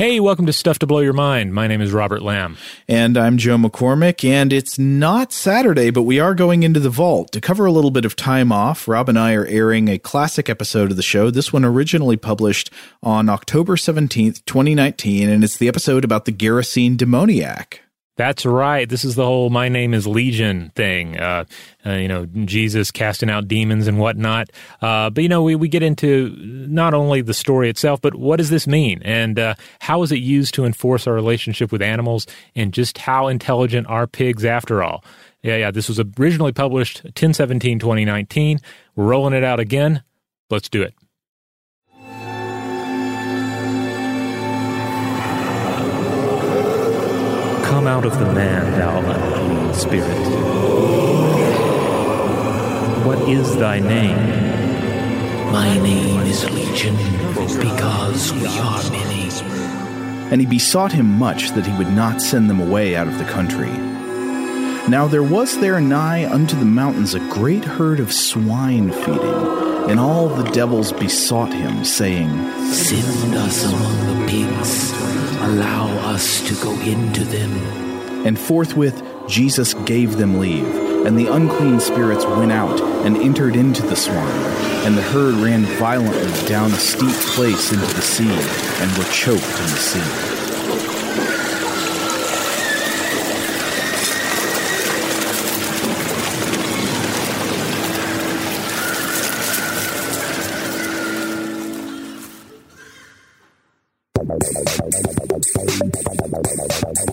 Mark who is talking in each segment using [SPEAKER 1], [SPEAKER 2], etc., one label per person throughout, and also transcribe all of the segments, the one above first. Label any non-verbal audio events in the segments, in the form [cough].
[SPEAKER 1] Hey, welcome to Stuff to Blow Your Mind. My name is Robert Lamb.
[SPEAKER 2] And I'm Joe McCormick, and it's not Saturday, but we are going into the vault. To cover a little bit of time off, Rob and I are airing a classic episode of the show. This one originally published on October 17th, 2019, and it's the episode about the Gerasene demoniac.
[SPEAKER 1] That's right. This is the whole "My name is Legion" thing. Uh, uh, you know, Jesus casting out demons and whatnot. Uh, but you know, we we get into not only the story itself, but what does this mean, and uh, how is it used to enforce our relationship with animals, and just how intelligent are pigs after all? Yeah, yeah. This was originally published 10-17-2019. We're rolling it out again. Let's do it. Come out of the man, thou unclean spirit. What is thy name?
[SPEAKER 3] My name is Legion, because we are many.
[SPEAKER 2] And he besought him much that he would not send them away out of the country. Now there was there nigh unto the mountains a great herd of swine feeding, and all the devils besought him, saying,
[SPEAKER 3] Send us among the pigs, allow us to go into them.
[SPEAKER 2] And forthwith Jesus gave them leave, and the unclean spirits went out and entered into the swine, and the herd ran violently down a steep place into the sea, and were choked in the sea.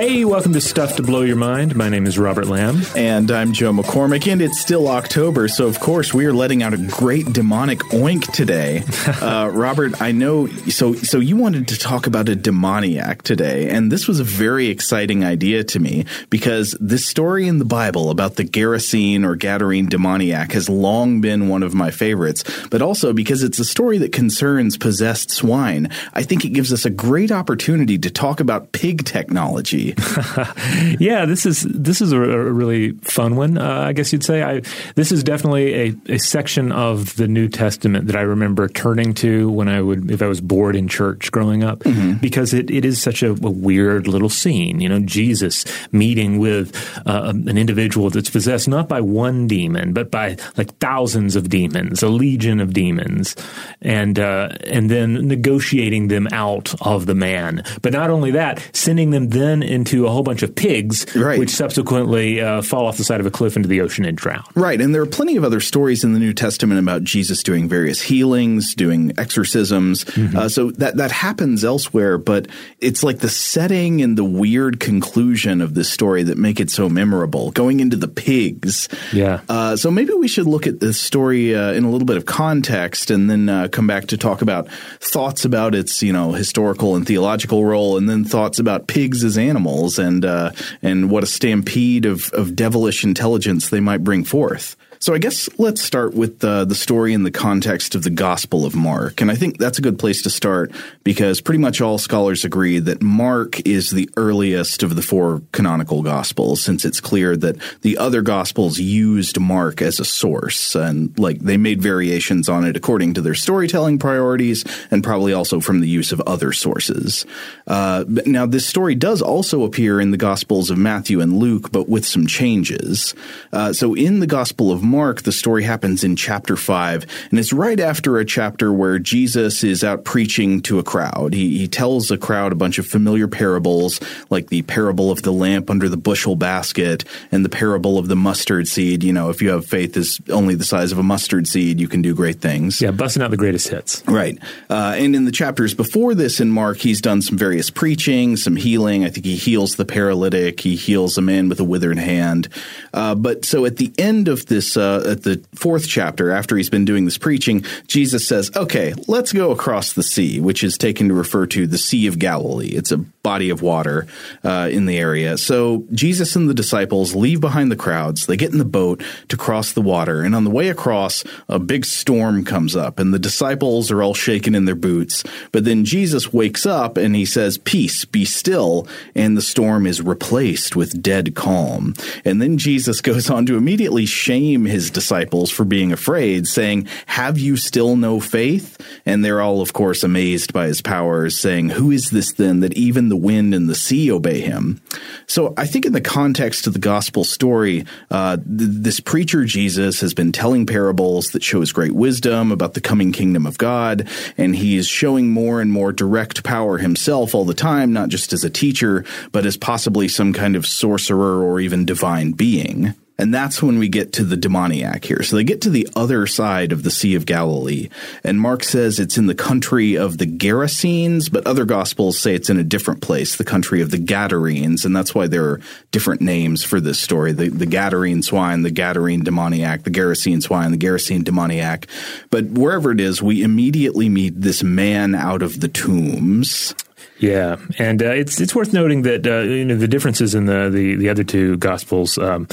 [SPEAKER 1] Hey, welcome to Stuff to Blow Your Mind. My name is Robert Lamb.
[SPEAKER 2] And I'm Joe McCormick, and it's still October, so of course we are letting out a great demonic oink today. [laughs] uh, Robert, I know. So, so you wanted to talk about a demoniac today, and this was a very exciting idea to me because this story in the Bible about the Gerasene or Gadarene demoniac has long been one of my favorites. But also because it's a story that concerns possessed swine, I think it gives us a great opportunity to talk about pig technology [laughs]
[SPEAKER 1] yeah, this is this is a, a really fun one. Uh, I guess you'd say. I this is definitely a, a section of the New Testament that I remember turning to when I would if I was bored in church growing up, mm-hmm. because it, it is such a, a, weird little scene. You know, Jesus meeting with uh, an individual that's possessed not by one demon but by like thousands of demons, a legion of demons, and uh, and then negotiating them out of the man. But not only that, sending them then into a whole bunch of pigs,
[SPEAKER 2] right.
[SPEAKER 1] which subsequently uh, fall off the side of a cliff into the ocean and drown.
[SPEAKER 2] Right, and there are plenty of other stories in the New Testament about Jesus doing various healings, doing exorcisms. Mm-hmm. Uh, so that that happens elsewhere, but it's like the setting and the weird conclusion of this story that make it so memorable. Going into the pigs,
[SPEAKER 1] yeah.
[SPEAKER 2] Uh, so maybe we should look at this story uh, in a little bit of context, and then uh, come back to talk about thoughts about its you know historical and theological role, and then thoughts about pigs as animals and uh, and what a stampede of, of devilish intelligence they might bring forth. So I guess let's start with the story in the context of the Gospel of Mark. And I think that's a good place to start because pretty much all scholars agree that Mark is the earliest of the four canonical Gospels, since it's clear that the other Gospels used Mark as a source and like they made variations on it according to their storytelling priorities and probably also from the use of other sources. Uh, now, this story does also appear in the Gospels of Matthew and Luke, but with some changes. Uh, so in the Gospel of Mark, the story happens in chapter 5, and it's right after a chapter where Jesus is out preaching to a crowd. He, he tells a crowd a bunch of familiar parables, like the parable of the lamp under the bushel basket and the parable of the mustard seed. You know, if you have faith is only the size of a mustard seed, you can do great things.
[SPEAKER 1] Yeah, busting out the greatest hits.
[SPEAKER 2] Right. Uh, and in the chapters before this in Mark, he's done some various preaching, some healing. I think he heals the paralytic, he heals a man with a withered hand. Uh, but so at the end of this uh, at the fourth chapter, after he's been doing this preaching, Jesus says, "Okay, let's go across the sea," which is taken to refer to the Sea of Galilee. It's a body of water uh, in the area. So Jesus and the disciples leave behind the crowds. They get in the boat to cross the water, and on the way across, a big storm comes up, and the disciples are all shaken in their boots. But then Jesus wakes up and he says, "Peace, be still," and the storm is replaced with dead calm. And then Jesus [laughs] goes on to immediately shame his disciples for being afraid, saying, Have you still no faith? And they're all, of course, amazed by his powers, saying, Who is this then that even the wind and the sea obey him? So I think in the context of the gospel story, uh, th- this preacher Jesus has been telling parables that show his great wisdom about the coming kingdom of God, and he is showing more and more direct power himself all the time, not just as a teacher, but as possibly some kind of sorcerer or even divine being. And that's when we get to the demoniac here. So they get to the other side of the Sea of Galilee. And Mark says it's in the country of the Gerasenes, but other gospels say it's in a different place, the country of the Gadarenes. And that's why there are different names for this story. The, the Gadarene swine, the Gadarene demoniac, the Gerasene swine, the Gerasene demoniac. But wherever it is, we immediately meet this man out of the tombs.
[SPEAKER 1] Yeah, and uh, it's it's worth noting that uh, you know the differences in the the, the other two gospels. Um,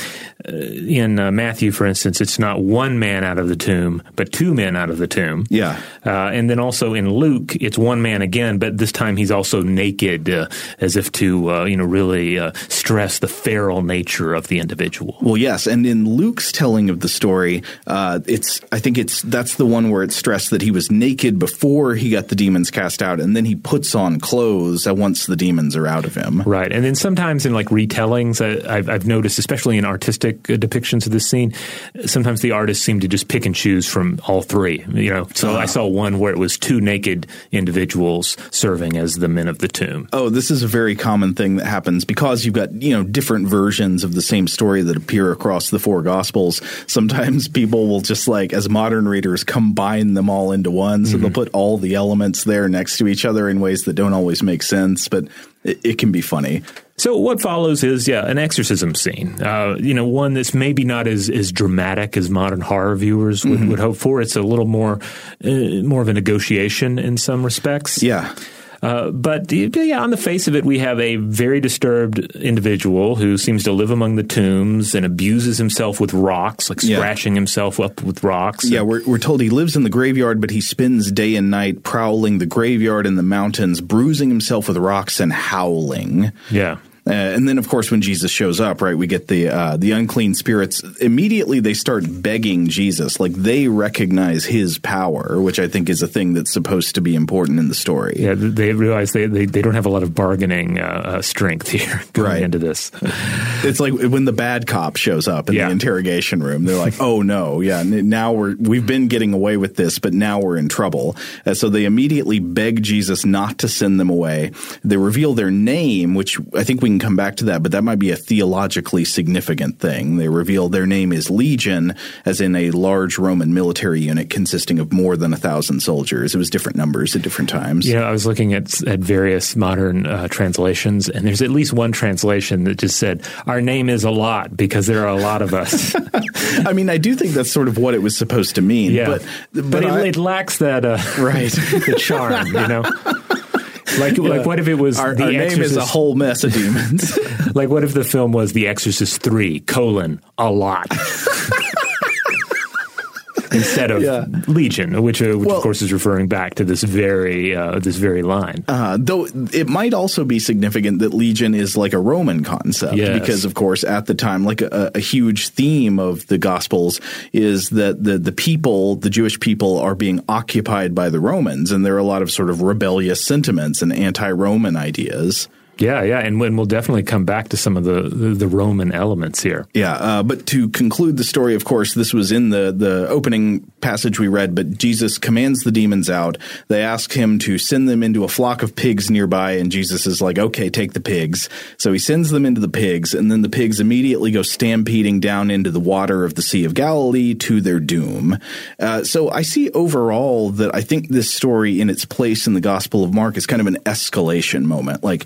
[SPEAKER 1] in uh, Matthew, for instance, it's not one man out of the tomb, but two men out of the tomb.
[SPEAKER 2] Yeah,
[SPEAKER 1] uh, and then also in Luke, it's one man again, but this time he's also naked, uh, as if to you know really stress the feral nature of the individual.
[SPEAKER 2] Well, yes, and in Luke's telling of the story, it's I think it's that's the one where it's stressed that he was naked before he got the demons cast out, and then he puts on clothes once the demons are out of him.
[SPEAKER 1] Right. And then sometimes in like retellings, I, have I've noticed, especially in artistic depictions of this scene, sometimes the artists seem to just pick and choose from all three. You know, so I saw one where it was two naked individuals serving as the men of the tomb.
[SPEAKER 2] Oh, this is a very common thing that happens because you've got, you know, different versions of the same story that appear across the four gospels. Sometimes people will just like, as modern readers, combine them all into one. So mm-hmm. they'll put all the elements there next to each other in ways that don't always make sense, but it, it can be funny.
[SPEAKER 1] So what follows is yeah an exorcism scene. Uh, you know, one that's maybe not as as dramatic as modern horror viewers would, mm-hmm. would hope for. It's a little more uh, more of a negotiation in some respects.
[SPEAKER 2] Yeah.
[SPEAKER 1] Uh, but yeah, on the face of it, we have a very disturbed individual who seems to live among the tombs and abuses himself with rocks, like yeah. scratching himself up with rocks.
[SPEAKER 2] Yeah, we're, we're told he lives in the graveyard, but he spends day and night prowling the graveyard in the mountains, bruising himself with rocks and howling.
[SPEAKER 1] Yeah.
[SPEAKER 2] Uh, and then, of course, when Jesus shows up, right, we get the uh, the unclean spirits. Immediately, they start begging Jesus, like they recognize his power, which I think is a thing that's supposed to be important in the story.
[SPEAKER 1] Yeah, they realize they, they, they don't have a lot of bargaining uh, uh, strength [laughs] here going
[SPEAKER 2] Right.
[SPEAKER 1] into this. [laughs]
[SPEAKER 2] It's like when the bad cop shows up in
[SPEAKER 1] Yeah.
[SPEAKER 2] the interrogation room. They're like, "Oh no, yeah, now we're we've been getting away with this, but now we're in trouble." Uh, so they immediately beg Jesus not to send them away. They reveal their name, which I think we can come back to that, but that might be a theologically significant thing. They reveal their name is Legion, as in a large Roman military unit consisting of more than a thousand soldiers. It was different numbers at different times.
[SPEAKER 1] Yeah, I was looking at at various modern uh, translations, and there's at least one translation that just said, "Our name is a lot because there are a lot of us." [laughs]
[SPEAKER 2] I mean, I do think that's sort of what it was supposed to mean.
[SPEAKER 1] yeah,
[SPEAKER 2] but
[SPEAKER 1] but, it,
[SPEAKER 2] I-
[SPEAKER 1] it lacks that uh,
[SPEAKER 2] Right. [laughs]
[SPEAKER 1] the charm, you know. [laughs] Like, like what if it was
[SPEAKER 2] our,
[SPEAKER 1] the
[SPEAKER 2] our name is a whole mess of demons. [laughs]
[SPEAKER 1] Like, what if the film was The Exorcist Three: colon a lot [laughs] instead of
[SPEAKER 2] Yeah.
[SPEAKER 1] Legion, which, uh, which
[SPEAKER 2] Well-
[SPEAKER 1] of course is referring back to this very uh, this very line.
[SPEAKER 2] Uh, though it might also be significant that legion is like a Roman concept
[SPEAKER 1] Yes.
[SPEAKER 2] because, of course, at the time, like a, a huge theme of the Gospels is that the the people, the Jewish people, are being occupied by the Romans, and there are a lot of sort of rebellious sentiments and anti-Roman ideas.
[SPEAKER 1] Yeah, yeah, and, when we'll definitely come back to some of the the, Roman elements here.
[SPEAKER 2] Yeah, uh, but to conclude the story, of course, this was in the the opening passage we read. But Jesus commands the demons out. They ask him to send them into a flock of pigs nearby, and Jesus is like, "Okay, take the pigs." So he sends them into the pigs, and then the pigs immediately go stampeding down into the water of the Sea of Galilee to their doom. Uh, so I see overall that I think this story, in its place in the Gospel of Mark, is kind of an escalation moment. Like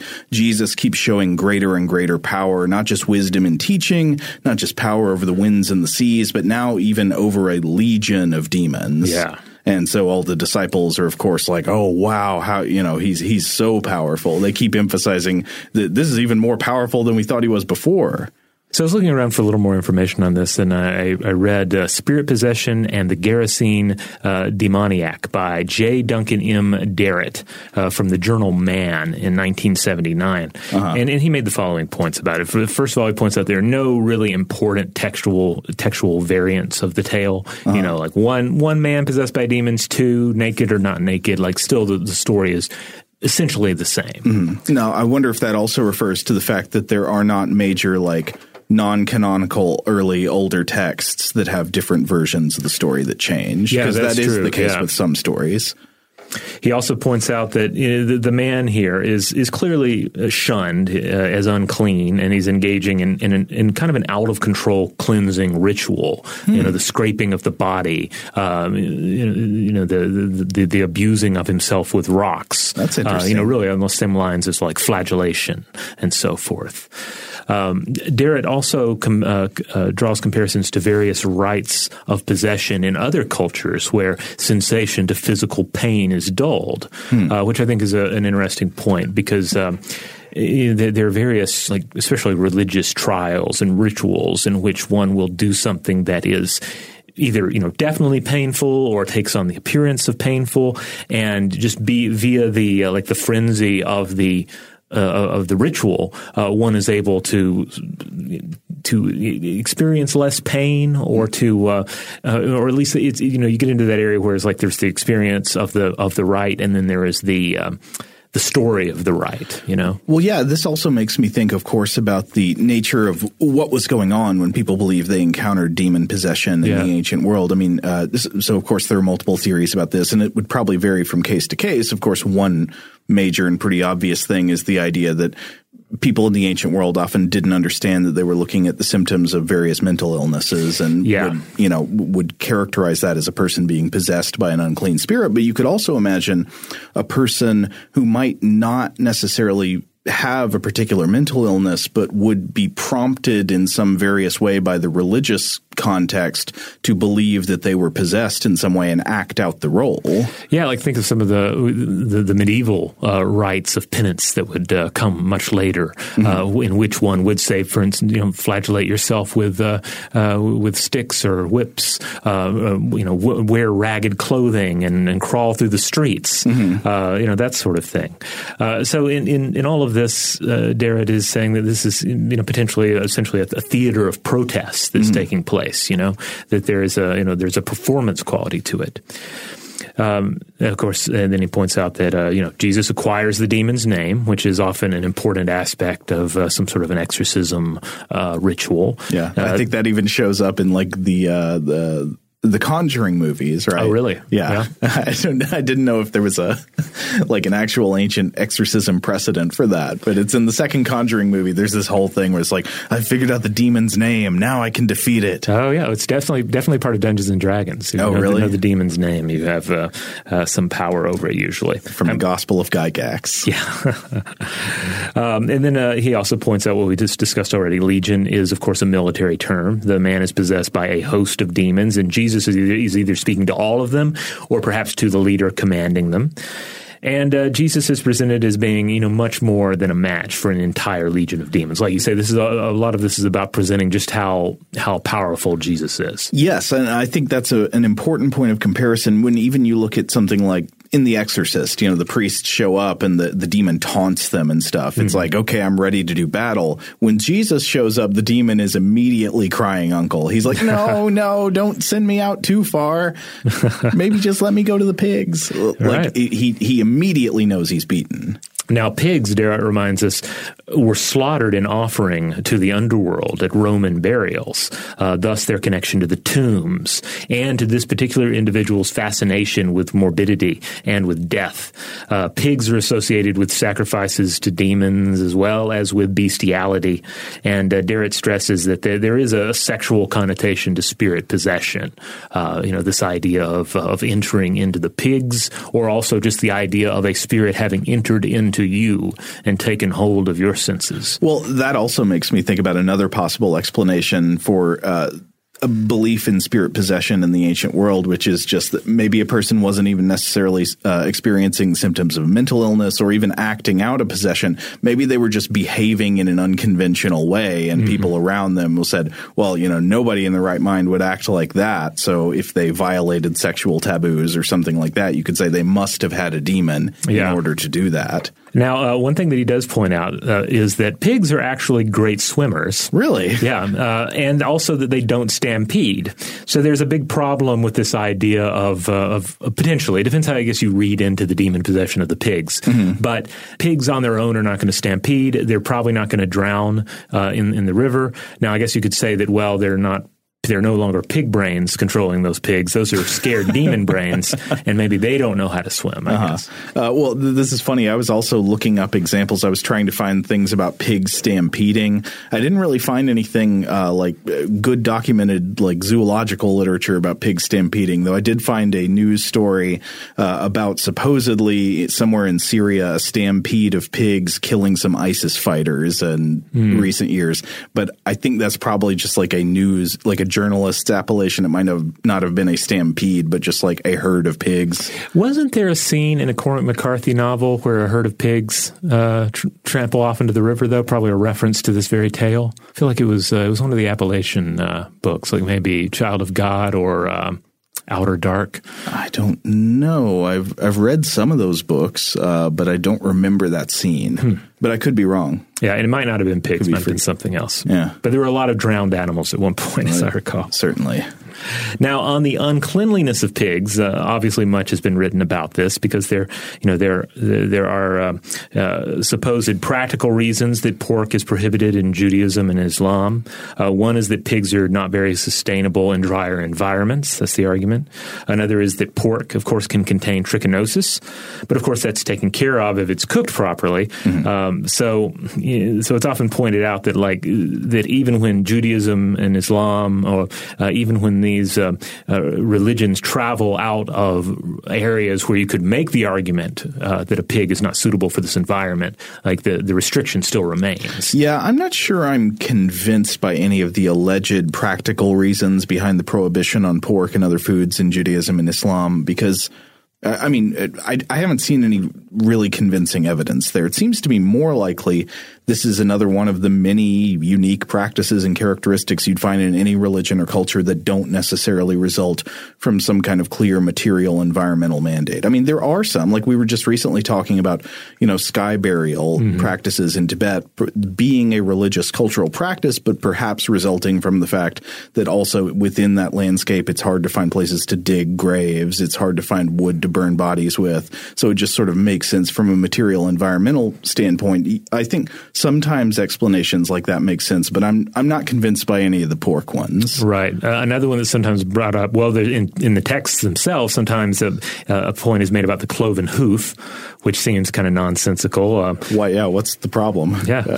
[SPEAKER 2] keeps showing greater and greater power, not just wisdom in teaching, not just power over the winds and the seas, but now even over a legion of demons.
[SPEAKER 1] Yeah.
[SPEAKER 2] And so all the disciples are, of course, like, "Oh wow, how you know he's he's so powerful." They keep emphasizing that this is even more powerful than we thought he was before.
[SPEAKER 1] So I was looking around for a little more information on this, and I, I read uh, "Spirit Possession and the Gerasene uh, Demoniac" by J. Duncan M. Derrett uh, from the journal Man in 1979, and, and he made the following points about it. First of all, he points out there are no really important textual textual variants of the tale. You know, like one one man possessed by demons, two naked or not naked. Like still, the, the story is essentially the same.
[SPEAKER 2] Now, I wonder if that also refers to the fact that there are not major like non-canonical early older texts that have different versions of the story that change
[SPEAKER 1] Yeah,
[SPEAKER 2] because
[SPEAKER 1] that's
[SPEAKER 2] that is
[SPEAKER 1] true,
[SPEAKER 2] the case
[SPEAKER 1] yeah.
[SPEAKER 2] with some stories.
[SPEAKER 1] He also points out that you know, the, man here is is clearly uh, shunned uh, as unclean, and he's engaging in, in, an, in kind of an out of control cleansing ritual. You know, the scraping of the body, um, you know, you know the, the the the abusing of himself with rocks.
[SPEAKER 2] That's
[SPEAKER 1] Uh, you know, really on the same lines as like flagellation and so forth. Um, also com- uh, uh, draws comparisons to various rites of possession in other cultures where sensation to physical pain is dulled, uh, which I think is a, an interesting point because. Um, eh, there there are various, like especially religious trials and rituals in which one will do something that is either you know definitely painful or takes on the appearance of painful, and just be via the uh, like the frenzy of the uh, of the ritual, uh, one is able to to experience less pain, or to, uh, uh, or at least it's you know you get into that area where it's like there's the experience of the of the right, and then there is the um, the story of the right. You know,
[SPEAKER 2] Well, yeah, this also makes me think, of course, about the nature of what was going on when people believe they encountered demon possession in
[SPEAKER 1] Yeah.
[SPEAKER 2] the ancient world. I mean, uh, this, so of course there are multiple theories about this, and it would probably vary from case to case. Of course, one major and pretty obvious thing is the idea that people in the ancient world often didn't understand that they were looking at the symptoms of various mental illnesses and
[SPEAKER 1] Yeah.
[SPEAKER 2] would, you know would characterize that as a person being possessed by an unclean spirit but you could also imagine a person who might not necessarily have a particular mental illness but would be prompted in some various way by the religious context to believe that they were possessed in some way and act out the role.
[SPEAKER 1] Yeah, like think of some of the the, the medieval uh, rites of penance that would uh, come much later, mm-hmm. uh, in which one would say, for instance, you know, flagellate yourself with uh, uh, with sticks or whips, uh, you know, w- wear ragged clothing and, and, crawl through the streets, mm-hmm. you know, that sort of thing. so in, in, in all of this, Derrida is saying that this is you know potentially essentially a, a theater of protest that's mm-hmm. taking place. You know that there is a you know there's a performance quality to it. Um, of course, and then he points out that uh, you know Jesus acquires the demon's name, which is often an important aspect of uh, some sort of an exorcism uh, ritual.
[SPEAKER 2] Yeah, I uh, think that even shows up in like the uh, the the Conjuring movies, right?
[SPEAKER 1] Oh, really?
[SPEAKER 2] Yeah. yeah. [laughs] I don't. I didn't know if there was a [laughs] like an actual ancient exorcism precedent for that, but it's in the second Conjuring movie. There's this whole thing where it's like, I figured out the demon's name. Now I can defeat it.
[SPEAKER 1] Oh yeah, it's definitely definitely part of Dungeons and Dragons.
[SPEAKER 2] You oh know, really?
[SPEAKER 1] Know the demon's name. You have uh, uh, some power over it usually
[SPEAKER 2] from the Gospel of Gygax.
[SPEAKER 1] Yeah. [laughs] um, and then uh, he also points out what we just discussed already. Legion is of course a military term. The man is possessed by a host of demons, and Jesus Jesus is either, speaking to all of them or perhaps to the leader commanding them. And uh, Jesus is presented as being, you know, much more than a match for an entire legion of demons. Like you say, this is a, a, lot of this is about presenting just how how powerful Jesus is.
[SPEAKER 2] Yes, and I think that's a, an important point of comparison when even you look at something like in The Exorcist, you know, the priests show up and the, the demon taunts them and stuff. It's mm-hmm. like, okay, I'm ready to do battle. When Jesus shows up, the demon is immediately crying uncle. He's like, no, [laughs] no, don't send me out too far. Maybe just let me go to the pigs. Like right. he, he immediately knows he's beaten.
[SPEAKER 1] Now, pigs, Derrida reminds us, were slaughtered in offering to the underworld at Roman burials, uh, thus their connection to the tombs and to this particular individual's fascination with morbidity and with death. Uh, pigs are associated with sacrifices to demons as well as with bestiality, and uh, Derrida stresses that there, there is a sexual connotation to spirit possession. Uh, you know, this idea of, of entering into the pigs, or also just the idea of a spirit having entered into to you and taken hold of your senses.
[SPEAKER 2] Well, that also makes me think about another possible explanation for uh, a belief in spirit possession in the ancient world, which is just that maybe a person wasn't even necessarily uh, experiencing symptoms of mental illness or even acting out a possession. Maybe they were just behaving in an unconventional way, and mm-hmm. people around them said, "Well, you know, nobody in the right mind would act like that." So if they violated sexual taboos or something like that, you could say they must have had a demon yeah. in order to do that.
[SPEAKER 1] Now, uh, one thing that he does point out uh, is that pigs are actually great swimmers.
[SPEAKER 2] Really?
[SPEAKER 1] Yeah, uh, and also that they don't stampede. So there's a big problem with this idea of, uh, of potentially. It depends how I guess you read into the demon possession of the pigs. Mm-hmm. But pigs on their own are not going to stampede. They're probably not going to drown uh, in in the river. Now, I guess you could say that well, they're not they're no longer pig brains controlling those pigs. Those are scared [laughs] demon brains, and maybe they don't know how to swim. I uh-huh. guess.
[SPEAKER 2] Uh, well, th- this is funny. I was also looking up examples. I was trying to find things about pigs stampeding. I didn't really find anything uh, like uh, good documented like zoological literature about pigs stampeding. Though I did find a news story uh, about supposedly somewhere in Syria a stampede of pigs killing some ISIS fighters in mm. recent years. But I think that's probably just like a news like a journalist's appellation. It might have not have been a stampede, but just like a herd of pigs.
[SPEAKER 1] Wasn't there a scene in a Cormac McCarthy novel where a herd of pigs uh, tr- trample off into the river? Though probably a reference to this very tale. I feel like it was uh, it was one of the Appalachian uh, books, like maybe Child of God or. Um, Outer Dark?
[SPEAKER 2] I don't know. I've I've read some of those books, uh, but I don't remember that scene. Hmm. But I could be wrong.
[SPEAKER 1] Yeah, and it might not have been pigs; it might have been something else.
[SPEAKER 2] Yeah,
[SPEAKER 1] but there were a lot of drowned animals at one point, right. as I recall.
[SPEAKER 2] Certainly.
[SPEAKER 1] Now, on the uncleanliness of pigs, uh, obviously much has been written about this because there, you know, there there are uh, uh, supposed practical reasons that pork is prohibited in Judaism and Islam. Uh, one is that pigs are not very sustainable in drier environments. That's the argument. Another is that pork, of course, can contain trichinosis, but of course that's taken care of if it's cooked properly. Mm-hmm. Um, so, so it's often pointed out that like that even when Judaism and Islam, or uh, even when the these uh, uh, religions travel out of areas where you could make the argument uh, that a pig is not suitable for this environment, like the, the restriction still remains.
[SPEAKER 2] Yeah, I'm not sure I'm convinced by any of the alleged practical reasons behind the prohibition on pork and other foods in Judaism and Islam because – I mean, I, I, haven't seen any really convincing evidence there. It seems to be more likely this is another one of the many unique practices and characteristics you'd find in any religion or culture that don't necessarily result from some kind of clear material environmental mandate. I mean, there are some, like we were just recently talking about, you know, sky burial mm-hmm. practices in Tibet being a religious cultural practice, but perhaps resulting from the fact that also within that landscape, it's hard to find places to dig graves. It's hard to find wood to burn bodies with. So it just sort of makes sense from a material environmental standpoint. I think sometimes explanations like that make sense, but I'm I'm not convinced by any of the pork ones.
[SPEAKER 1] Right. Uh, another one that's sometimes brought up. Well, in in the texts themselves, sometimes a, a, point is made about the cloven hoof, which seems kind of nonsensical. Uh,
[SPEAKER 2] Why? Yeah. What's the problem?
[SPEAKER 1] Yeah. [laughs]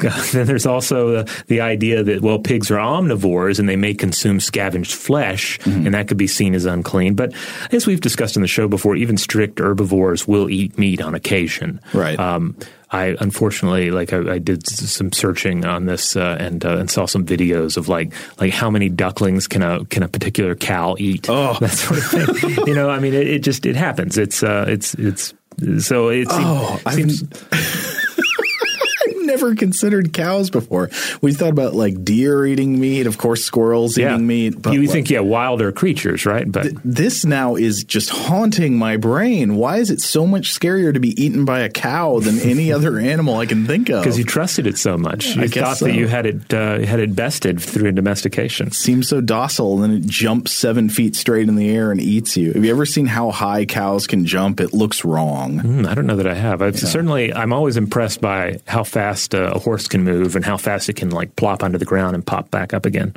[SPEAKER 1] [laughs] then there's also the, the, idea that well, pigs are omnivores and they may consume scavenged flesh, mm-hmm. and that could be seen as unclean. But as we've discussed in the show before, even strict herbivores will eat meat on occasion.
[SPEAKER 2] Right. Um,
[SPEAKER 1] I unfortunately like I, I did some searching on this uh, and uh, and saw some videos of like like how many ducklings can a can a particular cow eat
[SPEAKER 2] oh. [laughs]
[SPEAKER 1] that sort of thing. you know, I mean, it, it just it happens. It's uh, it's it's so it's
[SPEAKER 2] oh, seems, [laughs] never considered cows before. We thought about like deer eating meat, of course, squirrels yeah. eating meat.
[SPEAKER 1] But you think, yeah, wilder creatures, right?
[SPEAKER 2] But th- this now is just haunting my brain. Why is it so much scarier to be eaten by a cow than any [laughs] other animal I can think of?
[SPEAKER 1] Because you trusted it so much. You I thought so. that you had it uh, had it bested through domestication. It
[SPEAKER 2] seems so docile, and then it jumps seven feet straight in the air and eats you. Have you ever seen how high cows can jump? It looks wrong.
[SPEAKER 1] Mm, I don't know that I have. I've yeah. certainly, I'm always impressed by how fast fast uh, a horse can move and how fast it can like plop onto the ground and pop back up again.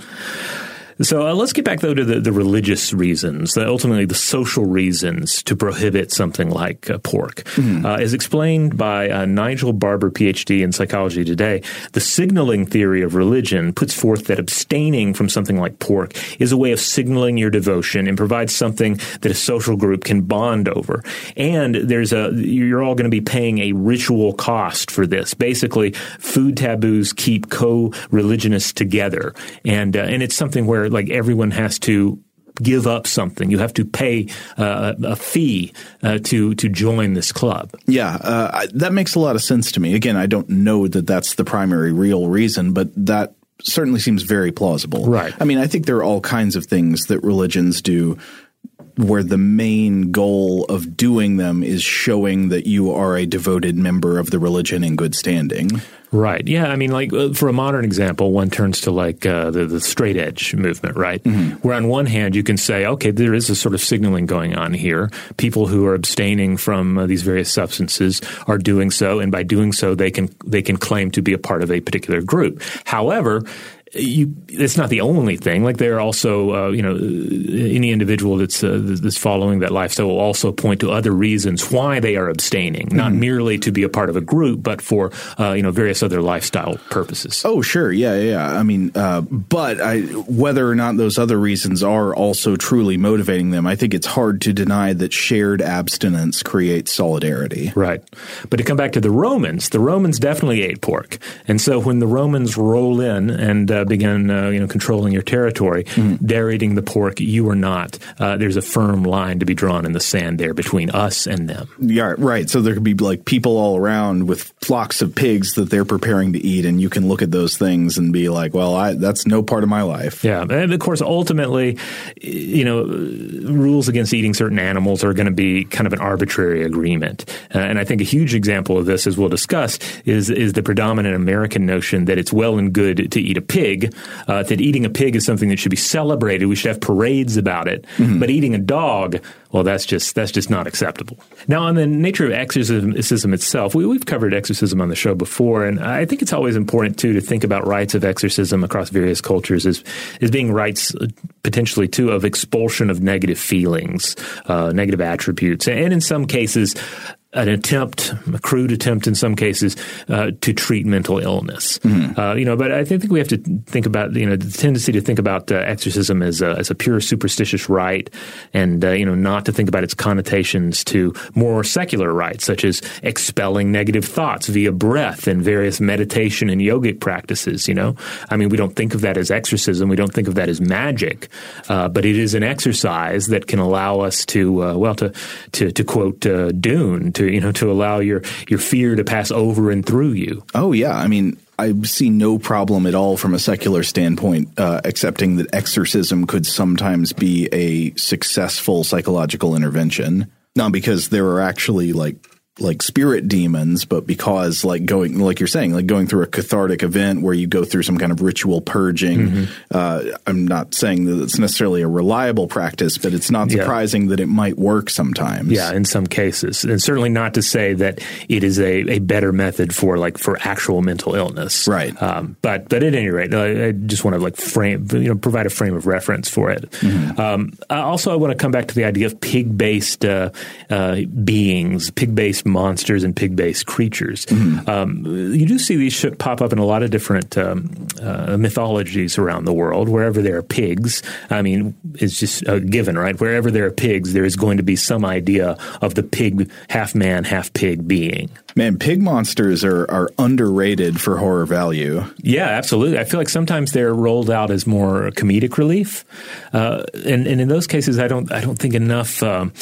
[SPEAKER 1] So uh, let's get back though to the, the religious reasons, the, ultimately the social reasons to prohibit something like uh, pork. Mm-hmm. Uh, as explained by uh, Nigel Barber, PhD in Psychology Today, the signaling theory of religion puts forth that abstaining from something like pork is a way of signaling your devotion and provides something that a social group can bond over. And there's a you're all going to be paying a ritual cost for this. Basically, food taboos keep co-religionists together, and uh, and it's something where like everyone has to give up something. You have to pay uh, a fee uh, to to join this club.
[SPEAKER 2] Yeah, uh, that makes a lot of sense to me. Again, I don't know that that's the primary real reason, but that certainly seems very plausible.
[SPEAKER 1] Right.
[SPEAKER 2] I mean, I think there are all kinds of things that religions do where the main goal of doing them is showing that you are a devoted member of the religion in good standing.
[SPEAKER 1] Right. Yeah. I mean, like uh, for a modern example, one turns to like uh, the, the straight edge movement, right? Mm-hmm. Where on one hand you can say, okay, there is a sort of signaling going on here. People who are abstaining from uh, these various substances are doing so, and by doing so, they can they can claim to be a part of a particular group. However, you, it's not the only thing. Like there are also, uh, you know, any individual that's uh, that's following that lifestyle will also point to other reasons why they are abstaining, not mm-hmm. merely to be a part of a group, but for uh, you know various other lifestyle purposes.
[SPEAKER 2] Oh, sure, yeah, yeah. I mean, uh, but I, whether or not those other reasons are also truly motivating them, I think it's hard to deny that shared abstinence creates solidarity.
[SPEAKER 1] Right. But to come back to the Romans, the Romans definitely ate pork, and so when the Romans roll in and uh, begin, uh, you know, controlling your territory, mm. they're eating the pork. You are not. Uh, there's a firm line to be drawn in the sand there between us and them.
[SPEAKER 2] Yeah, right. So there could be like people all around with flocks of pigs that they're preparing to eat, and you can look at those things and be like, well, I, that's no part of my life.
[SPEAKER 1] Yeah, and of course, ultimately, you know, rules against eating certain animals are going to be kind of an arbitrary agreement, uh, and I think a huge example of this, as we'll discuss, is is the predominant American notion that it's well and good to eat a pig pig, uh, that eating a pig is something that should be celebrated. We should have parades about it. Mm-hmm. But eating a dog, well, that's just that's just not acceptable. Now, on the nature of exorcism itself, we, have covered exorcism on the show before, and I think it's always important too to think about rites of exorcism across various cultures as as being rites uh, potentially too of expulsion of negative feelings, uh, negative attributes, and in some cases an attempt, a crude attempt in some cases, uh, to treat mental illness. Mm-hmm. Uh, you know, but I think we have to think about you know the tendency to think about uh, exorcism as a, as a pure superstitious rite, and uh, you know not to think about its connotations to more secular rites such as expelling negative thoughts via breath and various meditation and yogic practices. You know, I mean, we don't think of that as exorcism. We don't think of that as magic, uh, but it is an exercise that can allow us to uh, well to to to quote Dune to to you know to allow your your fear to pass over and through you.
[SPEAKER 2] Oh yeah, I mean I see no problem at all from a secular standpoint, uh, accepting that exorcism could sometimes be a successful psychological intervention. Not because there are actually like like spirit demons, but because like going, like you're saying, like going through a cathartic event where you go through some kind of ritual purging. Mm-hmm. Uh, I'm not saying that it's necessarily a reliable practice, but it's not surprising yeah. that it might work sometimes.
[SPEAKER 1] Yeah, in some cases, and certainly not to say that it is a, a better method for like for actual mental illness.
[SPEAKER 2] Right.
[SPEAKER 1] Um, but but at any rate, I, I, just want to like frame, you know, provide a frame of reference for it. Mm-hmm. Um, also, I want to come back to the idea of pig based uh, uh, beings, pig based monsters and pig based creatures. Mm-hmm. Um, you do see these pop up in a lot of different um, uh, mythologies around the world. Wherever there are pigs, I mean, it's just a given, right? Wherever there are pigs, there is going to be some idea of the pig, half man, half pig being.
[SPEAKER 2] Man, pig monsters are, are underrated for horror value.
[SPEAKER 1] Yeah, absolutely. I feel like sometimes they're rolled out as more comedic relief, uh, and, and in those cases, I don't I don't think enough. Um,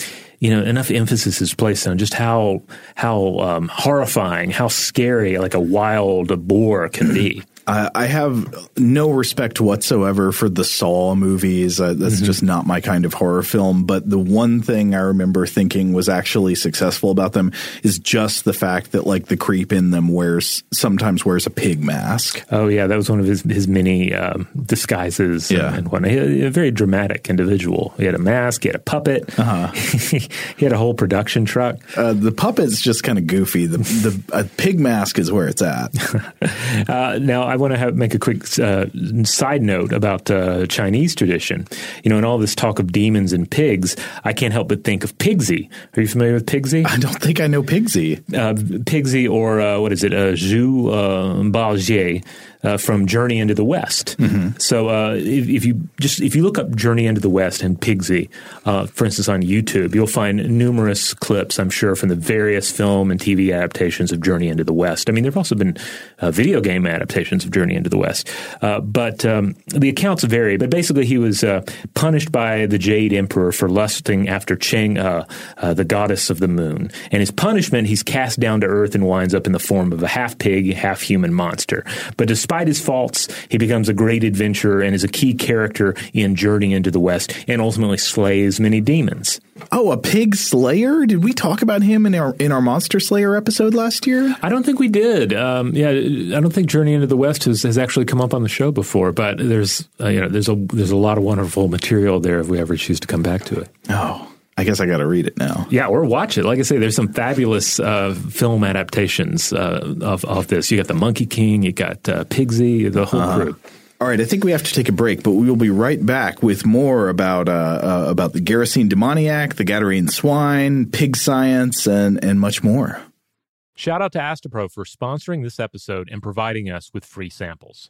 [SPEAKER 1] you know, enough emphasis is placed on just how how um, horrifying, how scary, like a wild boar can be.
[SPEAKER 2] I have no respect whatsoever for the Saw movies. Uh, that's mm-hmm. just not my kind of horror film. But the one thing I remember thinking was actually successful about them is just the fact that like the creep in them wears sometimes wears a pig mask.
[SPEAKER 1] Oh yeah, that was one of his his many um, disguises. Yeah. and, and whatnot. He, a very dramatic individual. He had a mask. He had a puppet. Uh-huh. [laughs] he had a whole production truck.
[SPEAKER 2] Uh, the puppet's just kind of goofy. The the pig mask is where it's at. [laughs]
[SPEAKER 1] uh, now I want to have, make a quick uh, side note about uh, Chinese tradition. You know, in all this talk of demons and pigs, I can't help but think of Pigsy. Are you familiar with Pigsy?
[SPEAKER 2] I don't think I know Pigsy.
[SPEAKER 1] Uh, Pigsy, or uh, what is it? Uh, Zhu uh, Bajie uh, from Journey into the West. Mm-hmm. So uh, if, if, you just if you look up Journey into the West and Pigsy, uh, for instance, on YouTube, you'll find numerous clips. I'm sure from the various film and TV adaptations of Journey into the West. I mean, there have also been uh, video game adaptations of Journey into the West, uh, but um, the accounts vary. But basically, he was uh, punished by the Jade Emperor for lusting after Cheng, the goddess of the moon, and his punishment, he's cast down to earth and winds up in the form of a half pig, half human monster. But despite despite his faults, he becomes a great adventurer and is a key character in Journey into the West and ultimately slays many demons.
[SPEAKER 2] Oh, a pig slayer? Did we talk about him in our in our Monster Slayer episode last year?
[SPEAKER 1] I don't think we did. Um, yeah, I don't think Journey into the West has, has actually come up on the show before. But there's uh, you know there's a there's a lot of wonderful material there if we ever choose to come back to it.
[SPEAKER 2] Oh, I guess I got to read it now.
[SPEAKER 1] Yeah, or watch it. Like I say, there's some fabulous uh, film adaptations uh, of of this. You got the Monkey King, you got uh, Pigsy, the whole uh-huh. crew.
[SPEAKER 2] All right, I think we have to take a break, but we will be right back with more about uh, uh, about the Gerasene demoniac, the Gadarene swine, pig science, and and much more.
[SPEAKER 1] Shout out to Astepro for sponsoring this episode and providing us with free samples.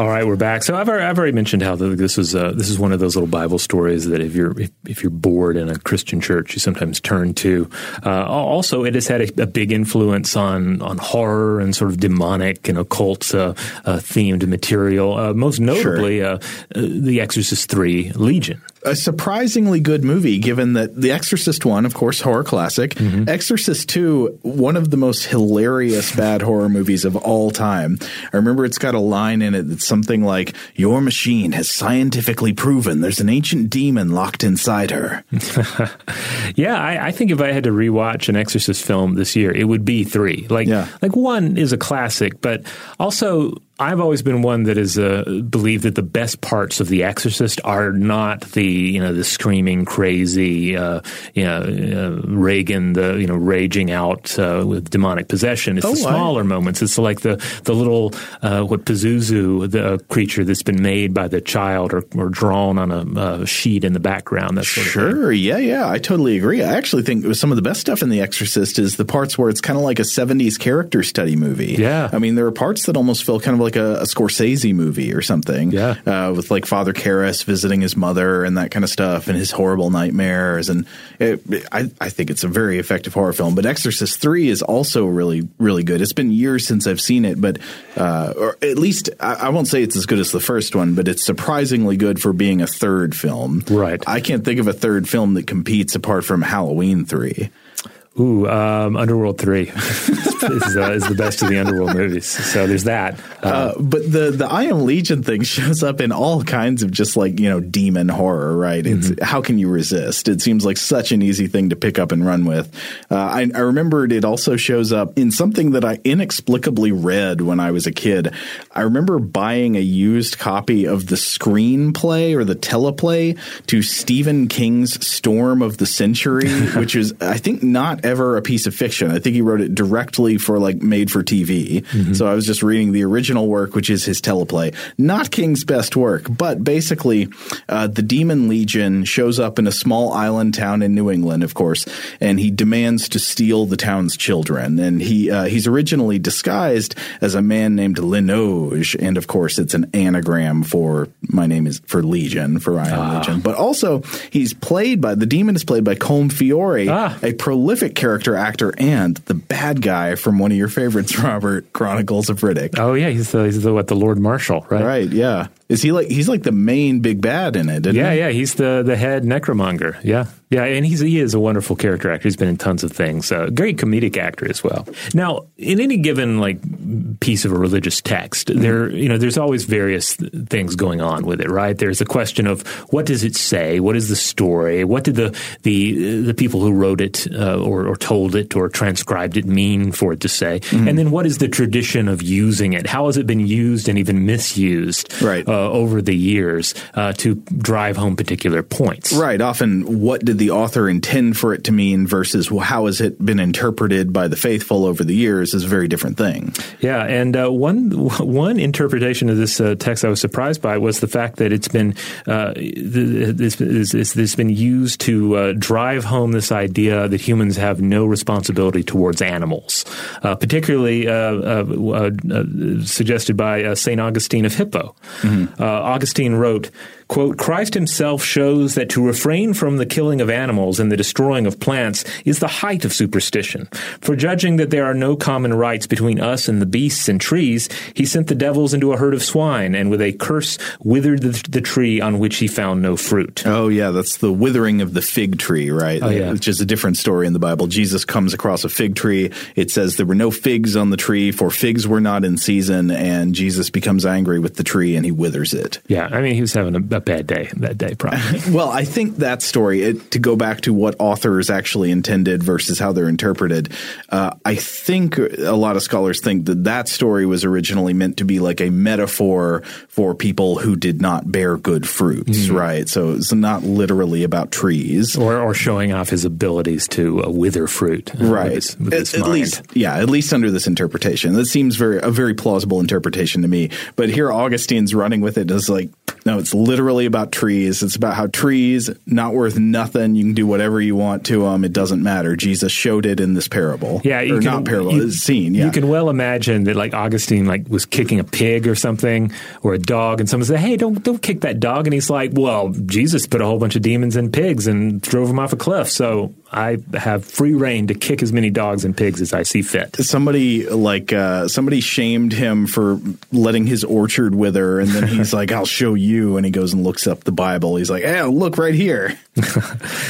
[SPEAKER 1] All right, we're back. So I've, I've already mentioned how this is uh, this is one of those little Bible stories that if you're if, if, you're bored in a Christian church, you sometimes turn to. Uh, also, it has had a, a, big influence on on horror and sort of demonic and occult uh, uh themed material. Uh, most notably, sure. Uh, The Exorcist Three: Legion
[SPEAKER 4] a surprisingly good movie, given that The Exorcist one, of course, horror classic. Mm-hmm. Exorcist two, one of the most hilarious bad horror movies of all time. I remember it's got a line in it that's something like, "Your machine has scientifically proven there's an ancient demon locked inside her." [laughs]
[SPEAKER 1] yeah, I, I, think if I had to rewatch an Exorcist film this year, it would be three. Like, yeah. like one is a classic, but also I've always been one that has uh, believed that the best parts of The Exorcist are not the you know the screaming crazy uh, you know uh, Regan the you know raging out uh, with demonic possession. It's oh, the smaller I... moments. It's like the the little uh, what Pazuzu the creature that's been made by the child or, or drawn on a, sheet in the background. That
[SPEAKER 4] sure, yeah, yeah, I totally agree. I actually think some of the best stuff in The Exorcist is the parts where it's kind of like a '70s character study movie.
[SPEAKER 1] Yeah,
[SPEAKER 4] I mean there are parts that almost feel kind of like
[SPEAKER 2] like a, a Scorsese movie or something.
[SPEAKER 1] Yeah.
[SPEAKER 2] uh, with like Father Karras visiting his mother and that kind of stuff, and his horrible nightmares. And it, I, I think it's a very effective horror film. But Exorcist Three is also really, really good. It's been years since I've seen it, but uh, or at least I, I won't say it's as good as the first one, but it's surprisingly good for being a third film.
[SPEAKER 1] Right.
[SPEAKER 2] I can't think of a third film that competes apart from Halloween Three.
[SPEAKER 1] Ooh, um, Underworld Three [laughs] is, uh, is the best of the Underworld movies. So there's that.
[SPEAKER 2] Uh, but the the I am Legion thing [laughs] shows up in all kinds of just like you know demon horror, right? It's how can you resist? It seems like such an easy thing to pick up and run with. Uh, I, I remembered it also shows up in something that I inexplicably read when I was a kid. I remember buying a used copy of the screenplay or the teleplay to Stephen King's Storm of the Century, [laughs] which is I think not ever a piece of fiction. I think he wrote it directly for like made for TV. So I was just reading the original work, which is his teleplay. Not King's best work, but basically, uh, the Demon Legion shows up in a small island town in New England, of course, and he demands to steal the town's children. And he uh, he's originally disguised as a man named Linoge, and of course, it's an anagram for my name is for Legion for I am Legion. But also, he's played by the demon is played by Colm Feore,
[SPEAKER 1] Ah.
[SPEAKER 2] a prolific character actor and the bad guy from one of your favorites, [laughs] Robert Chronicles of Riddick.
[SPEAKER 1] oh yeah, he's the he's the what the Lord Marshal, right?
[SPEAKER 2] Right, yeah. Is he like he's like the main big bad in it? Isn't
[SPEAKER 1] Yeah,
[SPEAKER 2] he?
[SPEAKER 1] yeah, he's the the head necromonger. Yeah, yeah, and he's he is a wonderful character actor. He's been in tons of things. Uh, great comedic actor as well. Now, in any given like piece of a religious text, there you know there's always various th- things going on with it. Right? There's a question of what does it say? What is the story? What did the the the people who wrote it uh, or, or told it or transcribed it mean for it to say? And then what is the tradition of using it? How has it been used and even misused?
[SPEAKER 2] Right.
[SPEAKER 1] Uh, over the years uh, to drive home particular points.
[SPEAKER 2] Right. Often, what did the author intend for it to mean versus how has it been interpreted by the faithful over the years is a very different thing.
[SPEAKER 1] Yeah, and uh, one [laughs] one interpretation of this uh, text I was surprised by was the fact that it's been uh, this, it's, been used to uh, drive home this idea that humans have no responsibility towards animals, uh, particularly uh, uh, uh, suggested by uh, Saint Augustine of Hippo. Uh, Augustine wrote. Quote, Christ himself shows that to refrain from the killing of animals and the destroying of plants is the height of superstition. For judging that there are no common rights between us and the beasts and trees, he sent the devils into a herd of swine and with a curse withered the, the tree on which he found no fruit.
[SPEAKER 2] Oh, yeah. That's the withering of the fig tree, right?
[SPEAKER 1] Oh, yeah.
[SPEAKER 2] Which is a different story in the Bible. Jesus comes across a fig tree. It says there were no figs on the tree, for figs were not in season. And Jesus becomes angry with the tree and he withers it.
[SPEAKER 1] Yeah, I mean, he was having a, a bad day that day, probably. [laughs]
[SPEAKER 2] Well, I think that story, it, to go back to what authors actually intended versus how they're interpreted, uh, I think a lot of scholars think that that story was originally meant to be like a metaphor for people who did not bear good fruits, right? So it's not literally about trees.
[SPEAKER 1] or, or showing off his abilities to uh, wither fruit. uh,
[SPEAKER 2] Right.
[SPEAKER 1] With his, with
[SPEAKER 2] at, at least, yeah, at least under this interpretation. That seems very a very plausible interpretation to me. But here Augustine's running with it is like, no, it's literally about trees. It's about how trees not worth nothing. You can do whatever you want to them. It doesn't matter. Jesus showed it in this parable.
[SPEAKER 1] Yeah, you
[SPEAKER 2] or
[SPEAKER 1] can,
[SPEAKER 2] not parable.
[SPEAKER 1] You,
[SPEAKER 2] scene. Yeah,
[SPEAKER 1] you can well imagine that, like Augustine, like was kicking a pig or something, or a dog, and someone said, "Hey, don't don't kick that dog," and he's like, "Well, Jesus put a whole bunch of demons in pigs and drove them off a cliff, so I have free rein to kick as many dogs and pigs as I see fit."
[SPEAKER 2] somebody like uh, somebody shamed him for letting his orchard wither, and then he's [laughs] like, "I'll show you," and he goes and looks up the Bible. He's like, "Yeah, look right here." [laughs]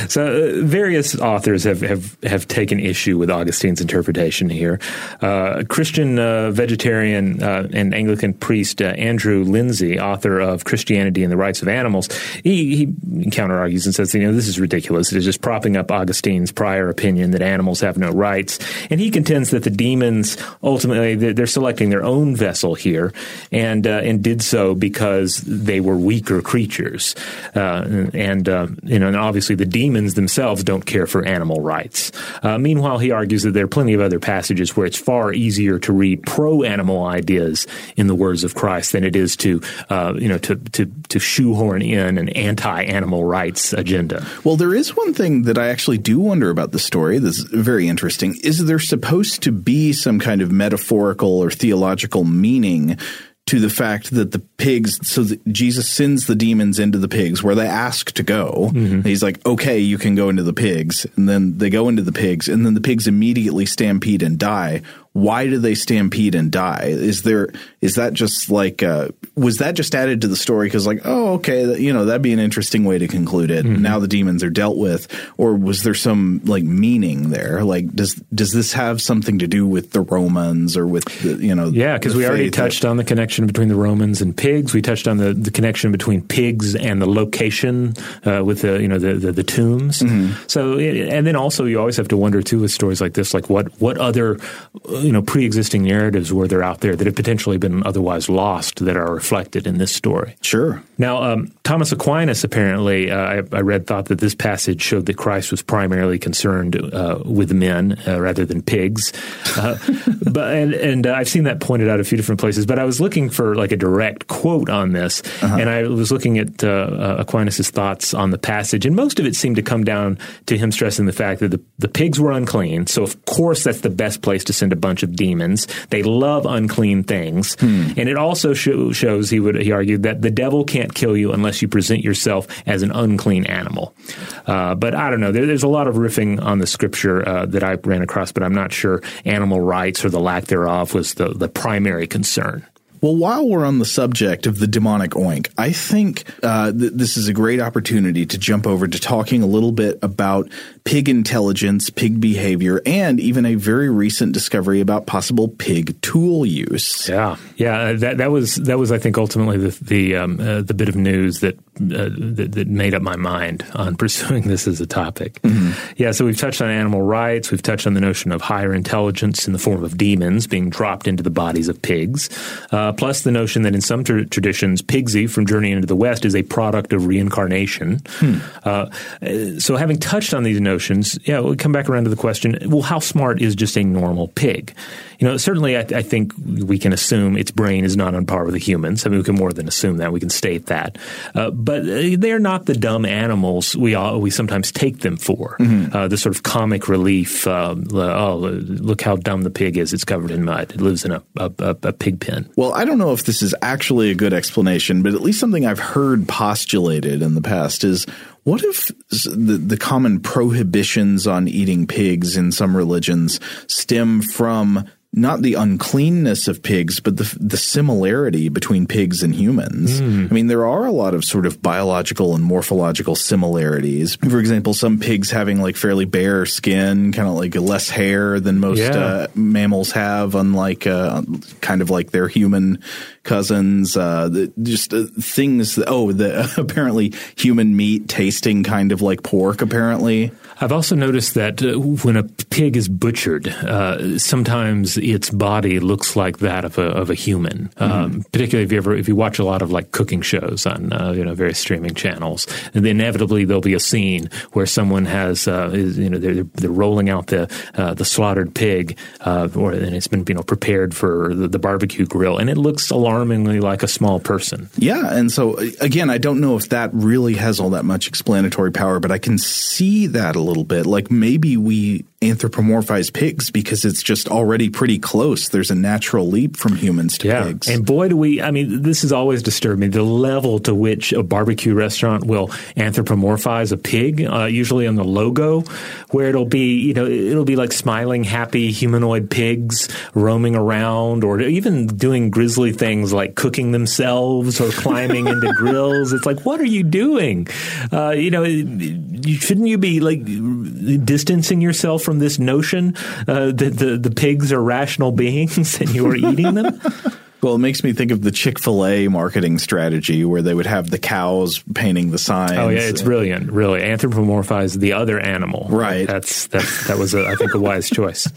[SPEAKER 1] So uh, various authors have, have, have taken issue with Augustine's interpretation here. Uh, Christian uh, vegetarian uh, and Anglican priest uh, Andrew Linzey, author of Christianity and the Rights of Animals, he, he counter argues and says, you know, this is ridiculous. It is just propping up Prior opinion that animals have no rights. And he contends that the demons ultimately they're they're selecting their own vessel here, and uh, and did so because they were weaker creatures, uh, and uh, you know, and obviously the demons themselves don't care for animal rights. Uh, meanwhile, he argues that there are plenty of other passages where it's far easier to read pro-animal ideas in the words of Christ than it is to uh, you know to to to shoehorn in an anti-animal rights agenda.
[SPEAKER 2] Well, there is one thing that I actually do wonder about the story This is very interesting. Is there supposed to be some kind of metaphorical or theological meaning to the fact that the pigs, so Jesus sends the demons into the pigs where they ask to go.
[SPEAKER 1] Mm-hmm.
[SPEAKER 2] He's like, okay, you can go into the pigs. And then they go into the pigs, and then the pigs immediately stampede and die. Why do they stampede and die? Is there, is that just like, uh, was that just added to the story? Because, like, oh, okay, you know, that'd be an interesting way to conclude it.
[SPEAKER 1] Mm-hmm.
[SPEAKER 2] Now the demons are dealt with. Or was there some, like, meaning there? Like, does, does this have something to do with the Romans or with, the, you know,
[SPEAKER 1] Yeah, because we already touched on the connection between the Romans and pigs. We touched on the, the connection between pigs and the location uh, with the you know the the, the tombs. So and then also you always have to wonder too with stories like this, like what what other uh, you know pre-existing narratives were there out there that have potentially been otherwise lost that are reflected in this story.
[SPEAKER 2] Sure.
[SPEAKER 1] Now, um, Thomas Aquinas apparently, uh, I, I read, thought that this passage showed that Christ was primarily concerned uh, with men uh, rather than pigs. Uh, [laughs] but and, and uh, I've seen that pointed out a few different places. But I was looking for like a direct quote on this, and I was looking at uh, uh, Aquinas's thoughts on the passage, and most of it seemed to come down to him stressing the fact that the, the pigs were unclean. So of course that's the best place to send a bunch of demons. They love unclean things, and it also show, shows he would he argued that the devil can't kill you unless you present yourself as an unclean animal. Uh, but I don't know. There, there's a lot of riffing on the scripture uh, that I ran across, but I'm not sure animal rights or the lack thereof was the the primary concern.
[SPEAKER 2] Well, while we're on the subject of the demonic oink, I think uh, th- this is a great opportunity to jump over to talking a little bit about pig intelligence, pig behavior, and even a very recent discovery about possible pig tool use.
[SPEAKER 1] Yeah, yeah. That that was that was I think ultimately the the um, uh, the bit of news that, uh, that that made up my mind on [laughs] pursuing this as a topic. Yeah. So we've touched on animal rights. We've touched on the notion of higher intelligence in the form of demons being dropped into the bodies of pigs. Uh, plus the notion that in some tra- traditions, Pigsy from Journey into the West is a product of reincarnation. Uh, uh, so having touched on these notions, yeah, we come back around to the question: Well, how smart is just a normal pig? You know, certainly, I, I think we can assume its brain is not on par with the humans. I mean, we can more than assume that. We can state that, uh, but they're not the dumb animals we all, we sometimes take them for. Uh, the sort of comic relief. Um, oh, look how dumb the pig is! It's covered in mud. It lives in a, a, a, a pig pen.
[SPEAKER 2] Well, I don't know if this is actually a good explanation, but at least something I've heard postulated in the past is what if the, the common prohibitions on eating pigs in some religions stem from not the uncleanness of pigs, but the, the similarity between pigs and humans. I mean, there are a lot of sort of biological and morphological similarities. For example, some pigs having like fairly bare skin, kind of like less hair than most
[SPEAKER 1] Yeah.
[SPEAKER 2] uh, mammals have, unlike uh, kind of like their human cousins. Uh, the, just uh, things. That, oh, the [laughs] apparently human meat tasting kind of like pork. Apparently,
[SPEAKER 1] I've also noticed that uh, when a pig is butchered, uh, sometimes its body looks like that of a of a human. Um, particularly if you ever if you watch a lot of like cooking shows on uh, you know various streaming channels, and inevitably there'll be a scene where someone has uh, is, you know they're they're rolling out the uh, the slaughtered pig, uh, or and it's been you know prepared for the, the barbecue grill, and it looks alarmingly like a small person.
[SPEAKER 2] Yeah, and so again, I don't know if that really has all that much explanatory power, but I can see that a little bit. Like maybe we anthropomorphize pigs because it's just already pretty close. There's a natural leap from humans to
[SPEAKER 1] Yeah.
[SPEAKER 2] pigs.
[SPEAKER 1] And boy, do we, I mean, this has always disturbed me the level to which a barbecue restaurant will anthropomorphize a pig, uh, usually on the logo, where it'll be, you know, it'll be like smiling, happy humanoid pigs roaming around or even doing grisly things like cooking themselves or climbing into [laughs] grills. It's like, what are you doing? Uh, you know, shouldn't you be like distancing yourself from this notion uh, that the, the pigs are rational beings [laughs] and you are eating them? [laughs]
[SPEAKER 2] well, it makes me think of the Chick Fil A marketing strategy where they would have the cows painting the signs.
[SPEAKER 1] Oh yeah, it's brilliant. Really, anthropomorphize the other animal.
[SPEAKER 2] Right.
[SPEAKER 1] That's that's that was a, I think a wise choice.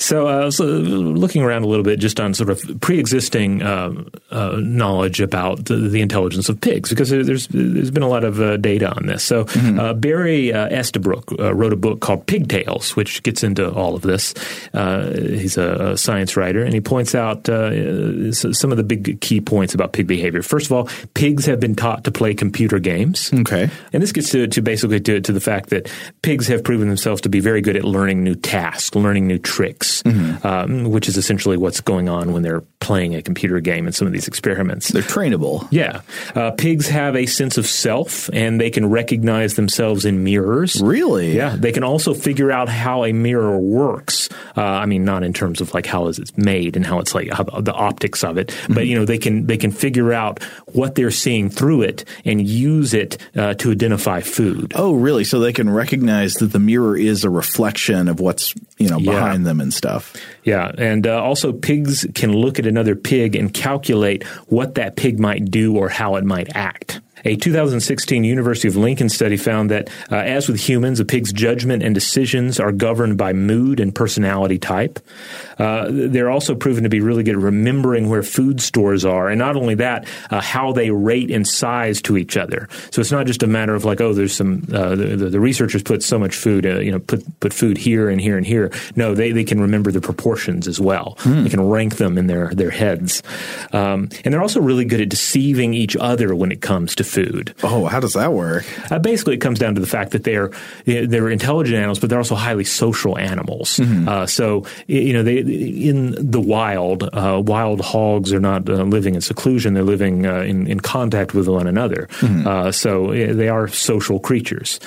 [SPEAKER 1] So, uh, so looking around a little bit, just on sort of pre-existing uh, uh, knowledge about the, the intelligence of pigs, because there's there's been a lot of uh, data on this. So uh, Barry uh, Estabrook uh, wrote a book called Pig Tales, which gets into all of this. Uh, he's a, a science writer, and he points out uh, uh, some of the big key points about pig behavior. First of all, pigs have been taught to play computer games.
[SPEAKER 5] Okay.
[SPEAKER 1] And this gets to, to basically to, to the fact that pigs have proven themselves to be very good at learning new tasks, learning new tricks, mm-hmm. um, which is essentially what's going on when they're playing a computer game in some of these experiments.
[SPEAKER 5] They're trainable.
[SPEAKER 1] Yeah. Uh, pigs have a sense of self and they can recognize themselves in mirrors.
[SPEAKER 5] Really?
[SPEAKER 1] Yeah. They can also figure out how a mirror works. Uh, I mean, not in terms of like how is it made and how it's like how the, the optics of it, mm-hmm. but you know they can they can figure out what they're seeing through it and use it uh, to identify food.
[SPEAKER 5] Oh, really? So they can recognize that the mirror is a reflection of what's you know behind yeah. them and stuff.
[SPEAKER 1] Yeah, and uh, also pigs can look at another pig and calculate what that pig might do or how it might act. A 2016 University of Lincoln study found that, uh, as with humans, a pig's judgment and decisions are governed by mood and personality type. Uh, they're also proven to be really good at remembering where food stores are, and not only that, uh, how they rate in size to each other. So it's not just a matter of like, oh, there's some uh, the, the, researchers put so much food, uh, you know, put put food here and here and here. No, they, they can remember the proportions as well. Hmm. They can rank them in their their heads, um, and they're also really good at deceiving each other when it comes to food.
[SPEAKER 5] Oh, how does that work?
[SPEAKER 1] Uh, basically, it comes down to the fact that they're they're intelligent animals, but they're also highly social animals. Mm-hmm. Uh, so you know, they in the wild, uh, wild hogs are not uh, living in seclusion; they're living uh, in in contact with one another. Mm-hmm. Uh, so they are social creatures.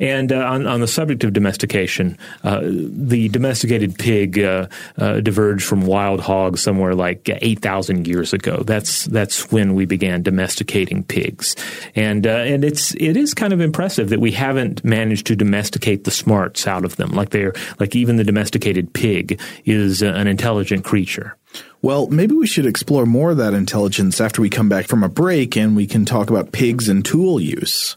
[SPEAKER 1] And uh, on, on the subject of domestication, uh, the domesticated pig uh, uh diverged from wild hogs somewhere like 8,000 years ago. That's that's when we began domesticating pigs. And uh, and it's it is kind of impressive that we haven't managed to domesticate the smarts out of them. Like they're like even the domesticated pig is an intelligent creature.
[SPEAKER 5] Well, maybe we should explore more of that intelligence after we come back from a break and we can talk about pigs and tool use.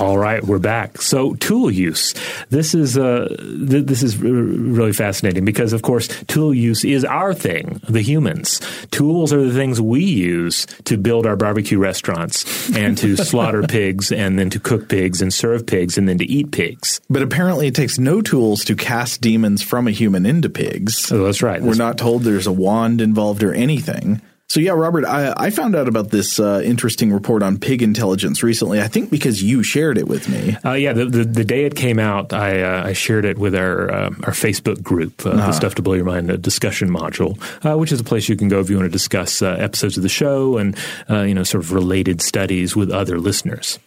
[SPEAKER 1] All right, we're back. So, tool use. This is uh, th- this is r- really fascinating because, of course, tool use is our thing, the humans. Tools are the things we use to build our barbecue restaurants and to [laughs] slaughter pigs and then to cook pigs and serve pigs and then to eat pigs.
[SPEAKER 2] But apparently, it takes no tools to cast demons from a human into pigs.
[SPEAKER 1] Oh, that's right.
[SPEAKER 2] We're not told there's a wand involved or anything. So yeah, Robert, I, I found out about this uh, interesting report on pig intelligence recently. I think because you shared it with me.
[SPEAKER 1] Uh, yeah, the, the, the day it came out, I uh, I shared it with our uh, our Facebook group, uh, the Stuff to Blow Your Mind discussion module, uh, which is a place you can go if you want to discuss episodes of the show and you know sort of related studies with other listeners.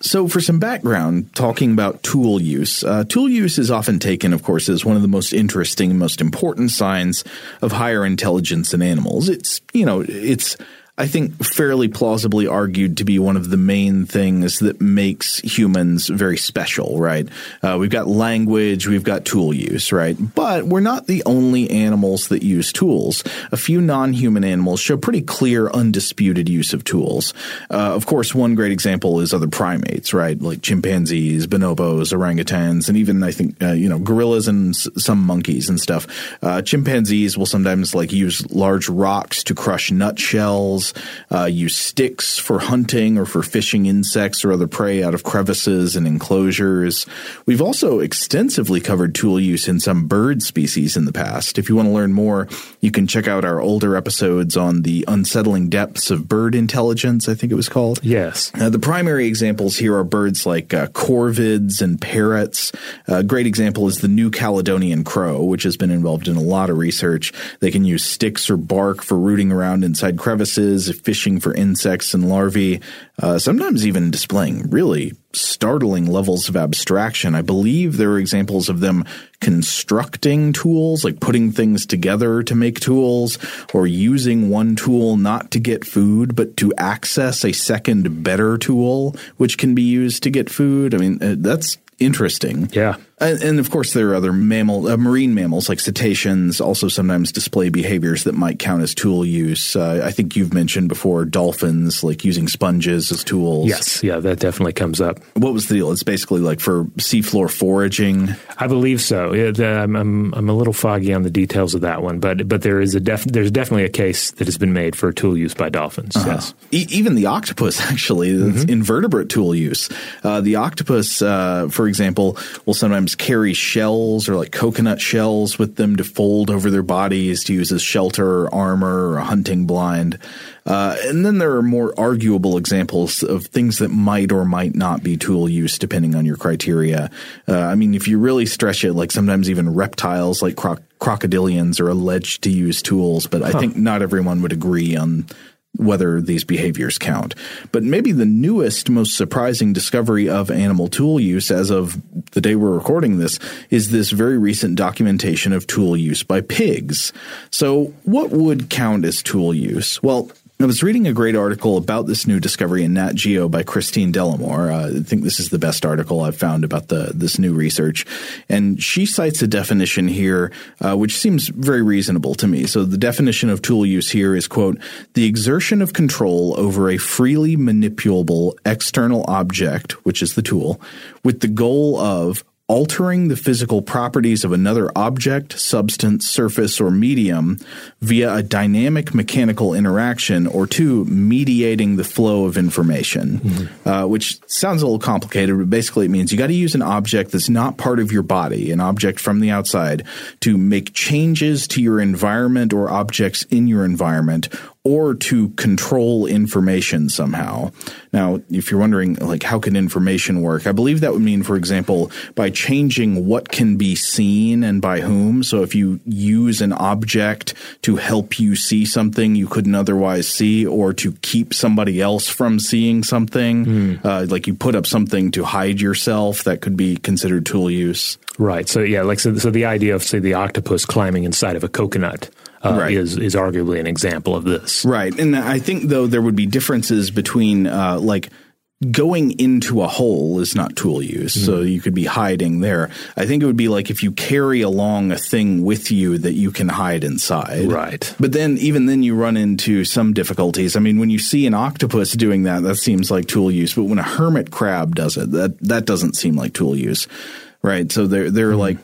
[SPEAKER 2] so for some background, talking about tool use, tool use is often taken, of course, as one of the most interesting, most important signs of higher intelligence in animals. It's you know, it's I think, fairly plausibly argued to be one of the main things that makes humans very special, right? Uh, we've got language, we've got tool use, right? But we're not the only animals that use tools. A few non human animals show pretty clear, undisputed use of tools. Uh, of course, one great example is other primates, right? Like chimpanzees, bonobos, orangutans, and even, I think, uh, you know, gorillas and s- some monkeys and stuff. Uh, chimpanzees will sometimes like use large rocks to crush nutshells uh, use sticks for hunting or for fishing insects or other prey out of crevices and enclosures. We've also extensively covered tool use in some bird species in the past. If you want to learn more, you can check out our older episodes on the unsettling depths of bird intelligence, I think it was called.
[SPEAKER 1] Yes.
[SPEAKER 2] Uh, the primary examples here are birds like uh, corvids and parrots. A great example is the New Caledonian crow, which has been involved in a lot of research. They can use sticks or bark for rooting around inside crevices, fishing for insects and larvae, uh, sometimes even displaying really startling levels of abstraction. I believe there are examples of them constructing tools, like putting things together to make tools, or using one tool not to get food, but to access a second better tool, which can be used to get food. I mean, uh, that's interesting.
[SPEAKER 1] Yeah.
[SPEAKER 2] And, and, of course, there are other mammal, uh, marine mammals like cetaceans also sometimes display behaviors that might count as tool use. Uh, I think you've mentioned before dolphins like using sponges as tools.
[SPEAKER 1] Yes, yeah, that definitely comes up.
[SPEAKER 2] What was the deal? It's basically like for seafloor foraging.
[SPEAKER 1] I believe so. It, I'm, I'm, I'm a little foggy on the details of that one, but but there is a def, there's definitely a case that has been made for tool use by dolphins. Uh-huh. Yes,
[SPEAKER 2] e- even the octopus [laughs] actually mm-hmm. invertebrate tool use. Uh, the octopus, uh, for example, will sometimes carry shells or like coconut shells with them to fold over their bodies to use as shelter or armor or a hunting blind. Uh, and then there are more arguable examples of things that might or might not be tool use depending on your criteria. Uh, I mean, if you really stretch it, like sometimes even reptiles like croc- crocodilians are alleged to use tools, but I think not everyone would agree on whether these behaviors count. But maybe the newest, most surprising discovery of animal tool use as of the day we're recording this is this very recent documentation of tool use by pigs. So, what would count as tool use? Well, I was reading a great article about this new discovery in Nat Geo by Christine Dell'Amore. Uh, I think this is the best article I've found about the this new research, and she cites a definition here uh, which seems very reasonable to me. So the definition of tool use here is quote the exertion of control over a freely manipulable external object, which is the tool, with the goal of altering the physical properties of another object, substance, surface, or medium via a dynamic mechanical interaction, or two, mediating the flow of information, mm-hmm. uh, which sounds a little complicated, but basically it means you got to use an object that's not part of your body, an object from the outside, to make changes to your environment or objects in your environment, or to control information somehow. Now, if you're wondering, like, how can information work? I believe that would mean, for example, by changing what can be seen and by whom. So if you use an object to help you see something you couldn't otherwise see, or to keep somebody else from seeing something, mm. uh, like you put up something to hide yourself, that could be considered tool use.
[SPEAKER 1] Right. So yeah, like so, so the idea of say the octopus climbing inside of a coconut uh, right. is is arguably an example of this.
[SPEAKER 2] Right, and I think though there would be differences between uh, like going into a hole is not tool use, mm-hmm. so you could be hiding there. I think it would be like if you carry along a thing with you that you can hide inside.
[SPEAKER 1] Right.
[SPEAKER 2] But then even then you run into some difficulties. I mean, when you see an octopus doing that, that seems like tool use, but when a hermit crab does it, that that doesn't seem like tool use. Right. So they're they're mm-hmm. like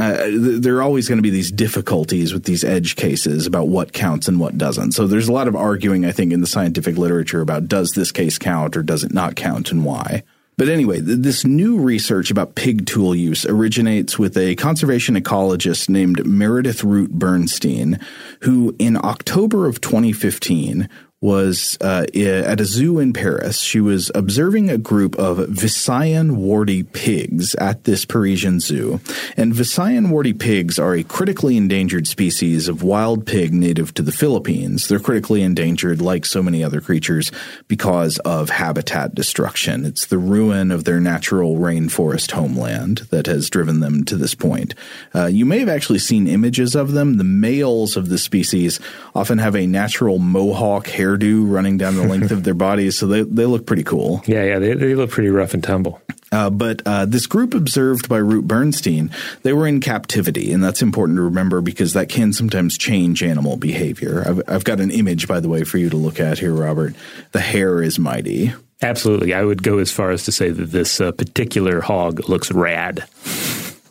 [SPEAKER 2] uh, there are always going to be these difficulties with these edge cases about what counts and what doesn't. So there's a lot of arguing, I think, in the scientific literature about does this case count or does it not count and why. But anyway, this new research about pig tool use originates with a conservation ecologist named Meredith Root Bernstein, who in October of 2015 was uh, at a zoo in Paris. She was observing a group of Visayan warty pigs at this Parisian zoo. And Visayan warty pigs are a critically endangered species of wild pig native to the Philippines. They're critically endangered, like so many other creatures, because of habitat destruction. It's the ruin of their natural rainforest homeland that has driven them to this point. Uh, you may have actually seen images of them. The males of the species often have a natural mohawk hair hairdo running down the length of their bodies, so they they look pretty cool.
[SPEAKER 1] Yeah, yeah, they, they look pretty rough and tumble.
[SPEAKER 2] Uh, but uh, this group observed by Root Bernstein, they were in captivity, and that's important to remember because that can sometimes change animal behavior. I've, I've got an image, by the way, for you to look at here, Robert. The hair is mighty.
[SPEAKER 1] Absolutely, I would go as far as to say that this uh, particular hog looks rad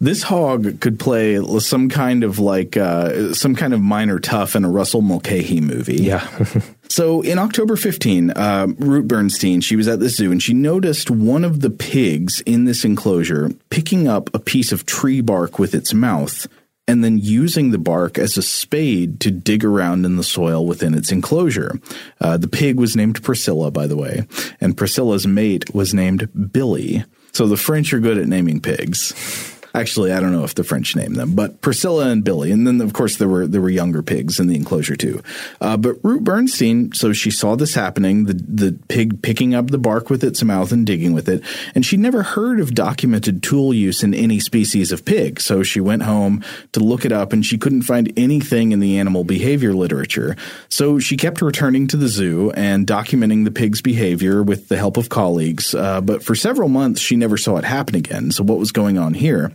[SPEAKER 2] this hog could play some kind of like uh, some kind of minor tough in a Russell Mulcahy movie.
[SPEAKER 1] Yeah. [laughs]
[SPEAKER 2] so in October 15, uh, Root Bernstein, she was at the zoo and she noticed one of the pigs in this enclosure picking up a piece of tree bark with its mouth and then using the bark as a spade to dig around in the soil within its enclosure. Uh, the pig was named Priscilla, by the way, and Priscilla's mate was named Billy. So the French are good at naming pigs. Actually, I don't know if the French named them, but Priscilla and Billy, and then of course there were there were younger pigs in the enclosure too. Uh, but Ruth Bernstein, so she saw this happening, the the pig picking up the bark with its mouth and digging with it, and she never heard of documented tool use in any species of pig. So she went home to look it up, and she couldn't find anything in the animal behavior literature. So she kept returning to the zoo and documenting the pig's behavior with the help of colleagues. Uh, but for several months, she never saw it happen again. So what was going on here?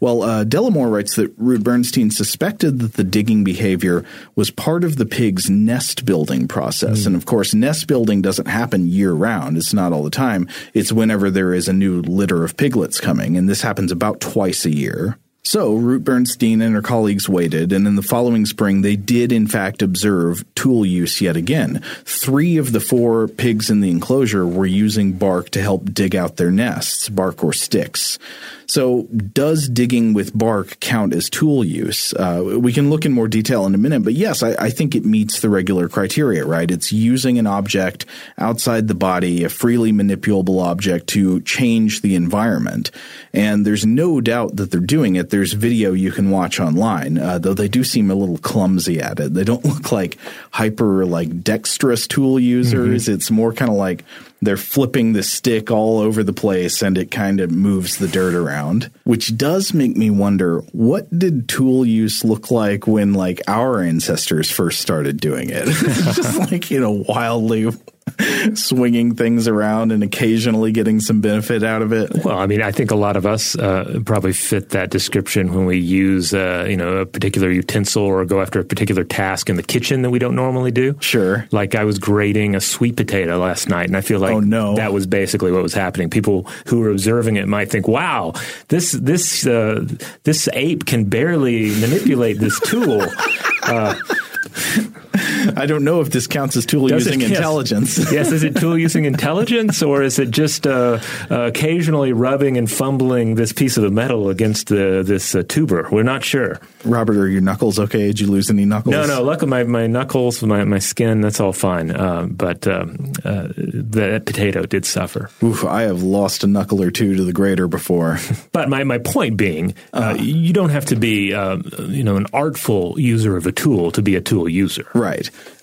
[SPEAKER 2] Well, uh, Dell'Amore writes that Root Bernstein suspected that the digging behavior was part of the pig's nest building process. Mm. And of course, nest building doesn't happen year round. It's not all the time. It's whenever there is a new litter of piglets coming. And this happens about twice a year. So, Root Bernstein and her colleagues waited, and in the following spring, they did in fact observe tool use yet again. Three of the four pigs in the enclosure were using bark to help dig out their nests, bark or sticks. So, does digging with bark count as tool use? Uh, we can look in more detail in a minute, but yes, I, I, think it meets the regular criteria, right? It's using an object outside the body, a freely manipulable object, to change the environment. And there's no doubt that they're doing it. There's video you can watch online, uh, though they do seem a little clumsy at it. They don't [laughs] look like hyper, like dexterous tool users. Mm-hmm. It's more kind of like they're flipping the stick all over the place and it kind of moves the dirt around, which does make me wonder what did tool use look like when like our ancestors first started doing it? [laughs] just like, you know, wildly swinging things around and occasionally getting some benefit out of it.
[SPEAKER 1] Well, I mean, I think a lot of us uh, probably fit that description when we use, uh, you know, a particular utensil or go after a particular task in the kitchen that we don't normally do.
[SPEAKER 2] Sure.
[SPEAKER 1] Like I was grating a sweet potato last night, and I feel like
[SPEAKER 2] oh, no.
[SPEAKER 1] that was basically what was happening. People who were observing it might think, "Wow, this this uh, this ape can barely manipulate this tool." [laughs] [laughs]
[SPEAKER 2] I don't know if this counts as tool Does using it, intelligence.
[SPEAKER 1] Yes. [laughs] yes, is it tool using [laughs] intelligence or is it just uh, uh, occasionally rubbing and fumbling this piece of the metal against the, this uh, tuber? We're not sure.
[SPEAKER 2] Robert, are your knuckles okay? Did you lose any knuckles?
[SPEAKER 1] No, no. Luckily, my, my knuckles, my, my skin, that's all fine. Uh, but um, uh, that potato did suffer.
[SPEAKER 2] Oof, I have lost a knuckle or two to the grater before.
[SPEAKER 1] but my, my point being, uh, uh-huh. you don't have to be you know an artful user of a tool to be a tool user.
[SPEAKER 2] Right.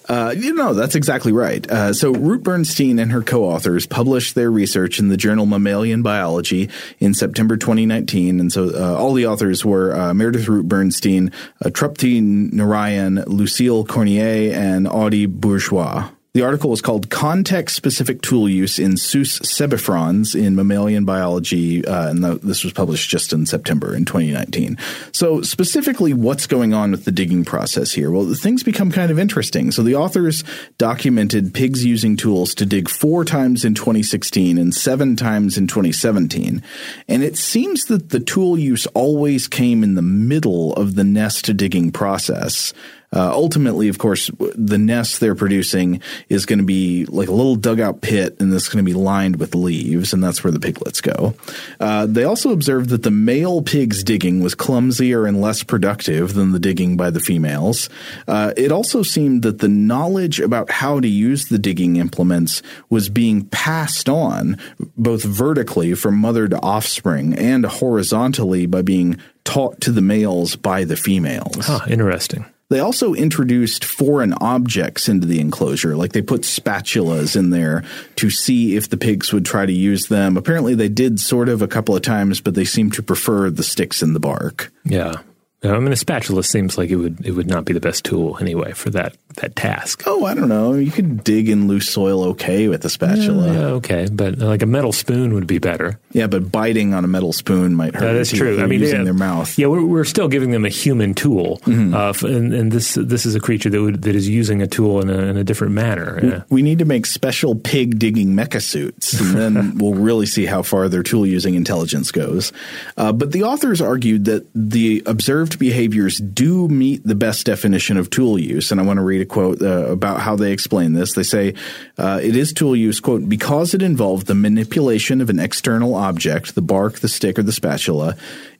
[SPEAKER 2] Uh, you know, that's exactly right. Uh, so, Ruth Bernstein and her co authors published their research in the journal Mammalian Biology in September 2019. And so, uh, all the authors were uh, Meredith Ruth Bernstein, uh, Trupti Narayan, Lucile Cornier, and Audie Bourgeois. The article was called Context Specific Tool Use in Sus Cebifrons in Mammalian Biology, uh, and the, this was published just in September in 2019. So, specifically, what's going on with the digging process here? Well, things become kind of interesting. So, the authors documented pigs using tools to dig four times in 2016 and seven times in 2017. And it seems that the tool use always came in the middle of the nest digging process. Uh, ultimately, of course, the nest they're producing is going to be like a little dugout pit, and this is going to be lined with leaves, and that's where the piglets go. Uh, they also observed that the male pig's digging was clumsier and less productive than the digging by the females. Uh, it also seemed that the knowledge about how to use the digging implements was being passed on both vertically from mother to offspring and horizontally by being taught to the males by the females.
[SPEAKER 1] Huh, interesting.
[SPEAKER 2] They also introduced foreign objects into the enclosure, like they put spatulas in there to see if the pigs would try to use them. Apparently, they did sort of a couple of times, but they seem to prefer the sticks and the bark.
[SPEAKER 1] Yeah. I mean, a spatula seems like it would it would not be the best tool anyway for that that task.
[SPEAKER 2] Oh, I don't know. You could dig in loose soil okay with a spatula.
[SPEAKER 1] Yeah, yeah, okay, but like a metal spoon would be better.
[SPEAKER 2] Yeah, but biting on a metal spoon might hurt.
[SPEAKER 1] Yeah, that's true. I mean,
[SPEAKER 2] using
[SPEAKER 1] they,
[SPEAKER 2] their mouth.
[SPEAKER 1] Yeah, we're, we're still giving them a human tool, mm-hmm. uh, and, and, this this is a creature that would, that is using a tool in a, in a different manner.
[SPEAKER 2] Yeah. We need to make special pig digging mecha suits, and then [laughs] we'll really see how far their tool using intelligence goes. Uh, but the authors argued that the observed behaviors do meet the best definition of tool use, and I want to read a quote uh, about how they explain this. They say uh, it is tool use quote because it involved the manipulation of an external object, the bark, the stick, or the spatula,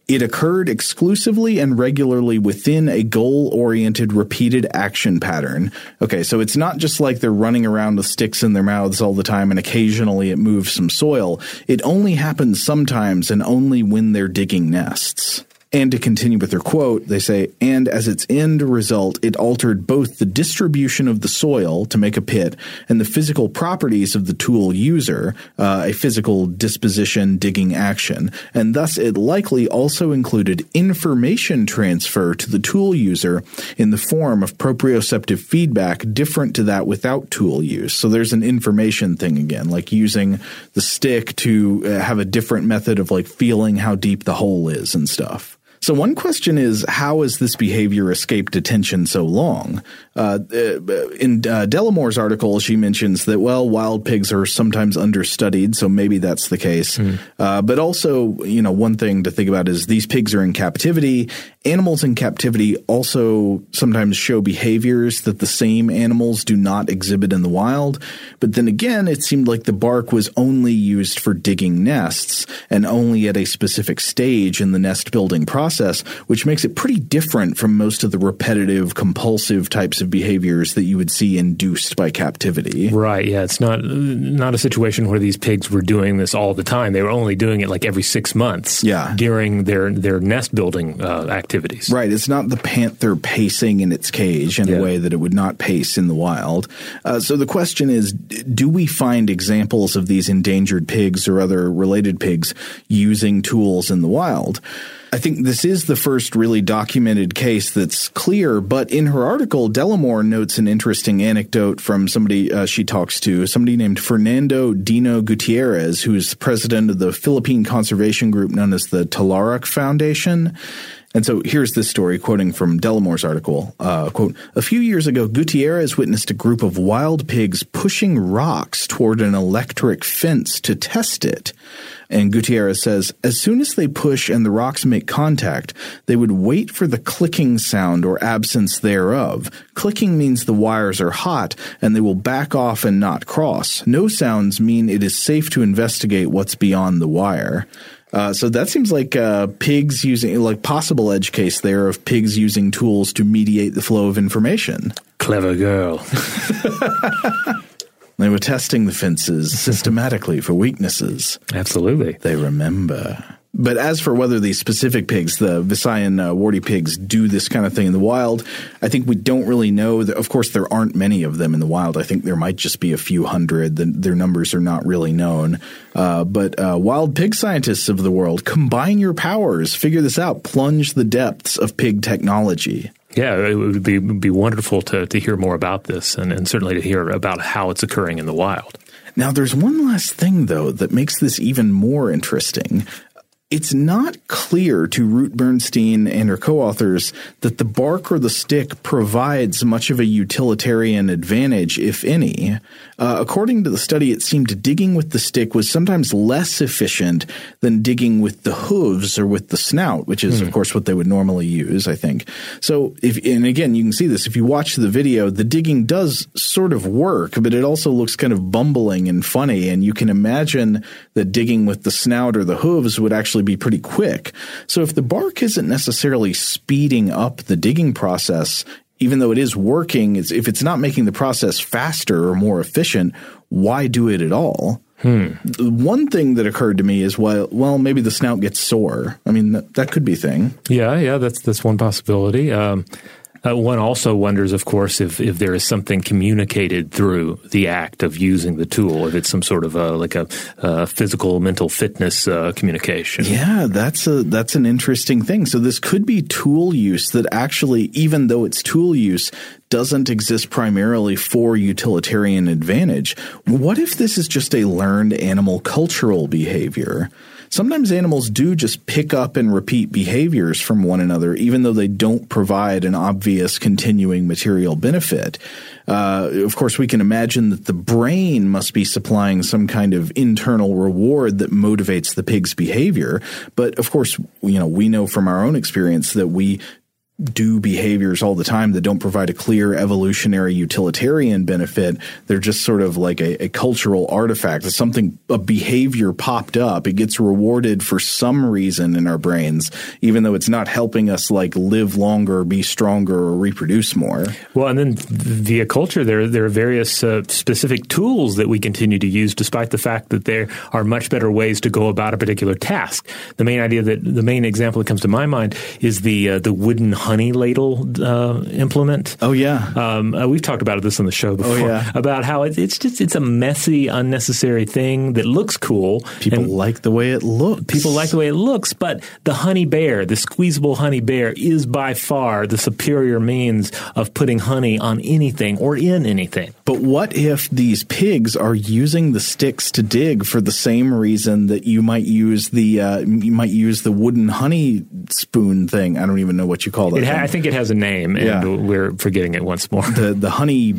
[SPEAKER 2] it occurred exclusively and regularly within a goal oriented repeated action pattern. Okay, so it's not just like they're running around with sticks in their mouths all the time and occasionally it moves some soil. It only happens sometimes and only when they're digging nests. And to continue with their quote, they say, and as its end result, it altered both the distribution of the soil to make a pit and the physical properties of the tool user, uh, a physical disposition digging action. And thus it likely also included information transfer to the tool user in the form of proprioceptive feedback different to that without tool use. So there's an information thing again, like using the stick to uh, have a different method of like feeling how deep the hole is and stuff. So one question is, how has this behavior escaped attention so long? Uh, in uh, Dell'Amore's article, she mentions that well, wild pigs are sometimes understudied, so maybe that's the case. Mm. Uh, but also, you know, one thing to think about is these pigs are in captivity. Animals in captivity also sometimes show behaviors that the same animals do not exhibit in the wild. But then again, it seemed like the bark was only used for digging nests and only at a specific stage in the nest building process, which makes it pretty different from most of the repetitive, compulsive types of behaviors that you would see induced by captivity.
[SPEAKER 1] Right. Yeah. It's not not a situation where these pigs were doing this all the time. They were only doing it like every six months.
[SPEAKER 2] Yeah.
[SPEAKER 1] During their their nest building uh, activities.
[SPEAKER 2] Right. It's not the panther pacing in its cage in yeah. a way that it would not pace in the wild. Uh, so the question is, do we find examples of these endangered pigs or other related pigs using tools in the wild? I think this is the first really documented case that's clear, but in her article, Dell'Amore notes an interesting anecdote from somebody uh, she talks to, somebody named Fernando Dino Gutierrez, who's president of the Philippine conservation group known as the Talarak Foundation. And so here's this story quoting from Dell'Amore's article. Uh, quote, a few years ago, Gutierrez witnessed a group of wild pigs pushing rocks toward an electric fence to test it. And Gutierrez says, as soon as they push and the rocks make contact, they would wait for the clicking sound or absence thereof. Clicking means the wires are hot and they will back off and not cross. No sounds mean it is safe to investigate what's beyond the wire. Uh, so that seems like uh, pigs using, like possible edge case there of pigs using tools to mediate the flow of information.
[SPEAKER 1] Clever girl. [laughs]
[SPEAKER 2] they were testing the fences [laughs] systematically for weaknesses.
[SPEAKER 1] Absolutely.
[SPEAKER 2] They remember. But as for whether these specific pigs, the Visayan uh, warty pigs, do this kind of thing in the wild, I think we don't really know. Of course, there aren't many of them in the wild. I think there might just be a few hundred. The, their numbers are not really known. Uh, but uh, wild pig scientists of the world, combine your powers, figure this out, plunge the depths of pig technology.
[SPEAKER 1] Yeah, it would be, be wonderful to, to hear more about this and, and certainly to hear about how it's occurring in the wild.
[SPEAKER 2] Now, there's one last thing, though, that makes this even more interesting it's not clear to Root-Bernstein and her co-authors that the bark or the stick provides much of a utilitarian advantage, if any. Uh, according to the study, it seemed digging with the stick was sometimes less efficient than digging with the hooves or with the snout, which is, mm. of hmm. course, what they would normally use, I think. So, if, and again, you can see this if you watch the video, the digging does sort of work, but it also looks kind of bumbling and funny. And you can imagine that digging with the snout or the hooves would actually be pretty quick. So, if the bark isn't necessarily speeding up the digging process, even though it is working, it's, if it's not making the process faster or more efficient, why do it at all?
[SPEAKER 1] Hmm.
[SPEAKER 2] One thing that occurred to me is well, well, maybe the snout gets sore. I mean, that, that could be a thing.
[SPEAKER 1] Yeah, yeah, that's that's one possibility. Um, uh, one also wonders, of course, if, if there is something communicated through the act of using the tool, if it's some sort of a, like a, a physical, mental fitness uh, communication.
[SPEAKER 2] Yeah, that's a that's an interesting thing. So this could be tool use that actually, even though it's tool use, doesn't exist primarily for utilitarian advantage. What if this is just a learned animal cultural behavior? Sometimes animals do just pick up and repeat behaviors from one another, even though they don't provide an obvious continuing material benefit. Uh, of course, we can imagine that the brain must be supplying some kind of internal reward that motivates the pig's behavior. But of course, you know, we know from our own experience that we do behaviors all the time that don't provide a clear evolutionary utilitarian benefit. They're just sort of like a, a, cultural artifact. It's something, a behavior popped up. It gets rewarded for some reason in our brains, even though it's not helping us like live longer, be stronger, or reproduce more.
[SPEAKER 1] Well, and then via culture, there, there are various uh, specific tools that we continue to use despite the fact that there are much better ways to go about a particular task. The main idea that the main example that comes to my mind is the, uh, the wooden honey ladle uh, implement.
[SPEAKER 2] Oh yeah.
[SPEAKER 1] Um, uh, we've talked about this on the show before.
[SPEAKER 2] Oh, yeah.
[SPEAKER 1] About how it, it's just it's a messy, unnecessary thing that looks cool.
[SPEAKER 2] People like the way it looks.
[SPEAKER 1] people like the way it looks, but the honey bear, the squeezable honey bear, is by far the superior means of putting honey on anything or in anything.
[SPEAKER 2] But what if these pigs are using the sticks to dig for the same reason that you might use the uh, you might use the wooden honey spoon thing? I don't even know what you call that.
[SPEAKER 1] Ha- I think it has a name, and
[SPEAKER 2] Yeah.
[SPEAKER 1] we're forgetting it once more.
[SPEAKER 2] the the honey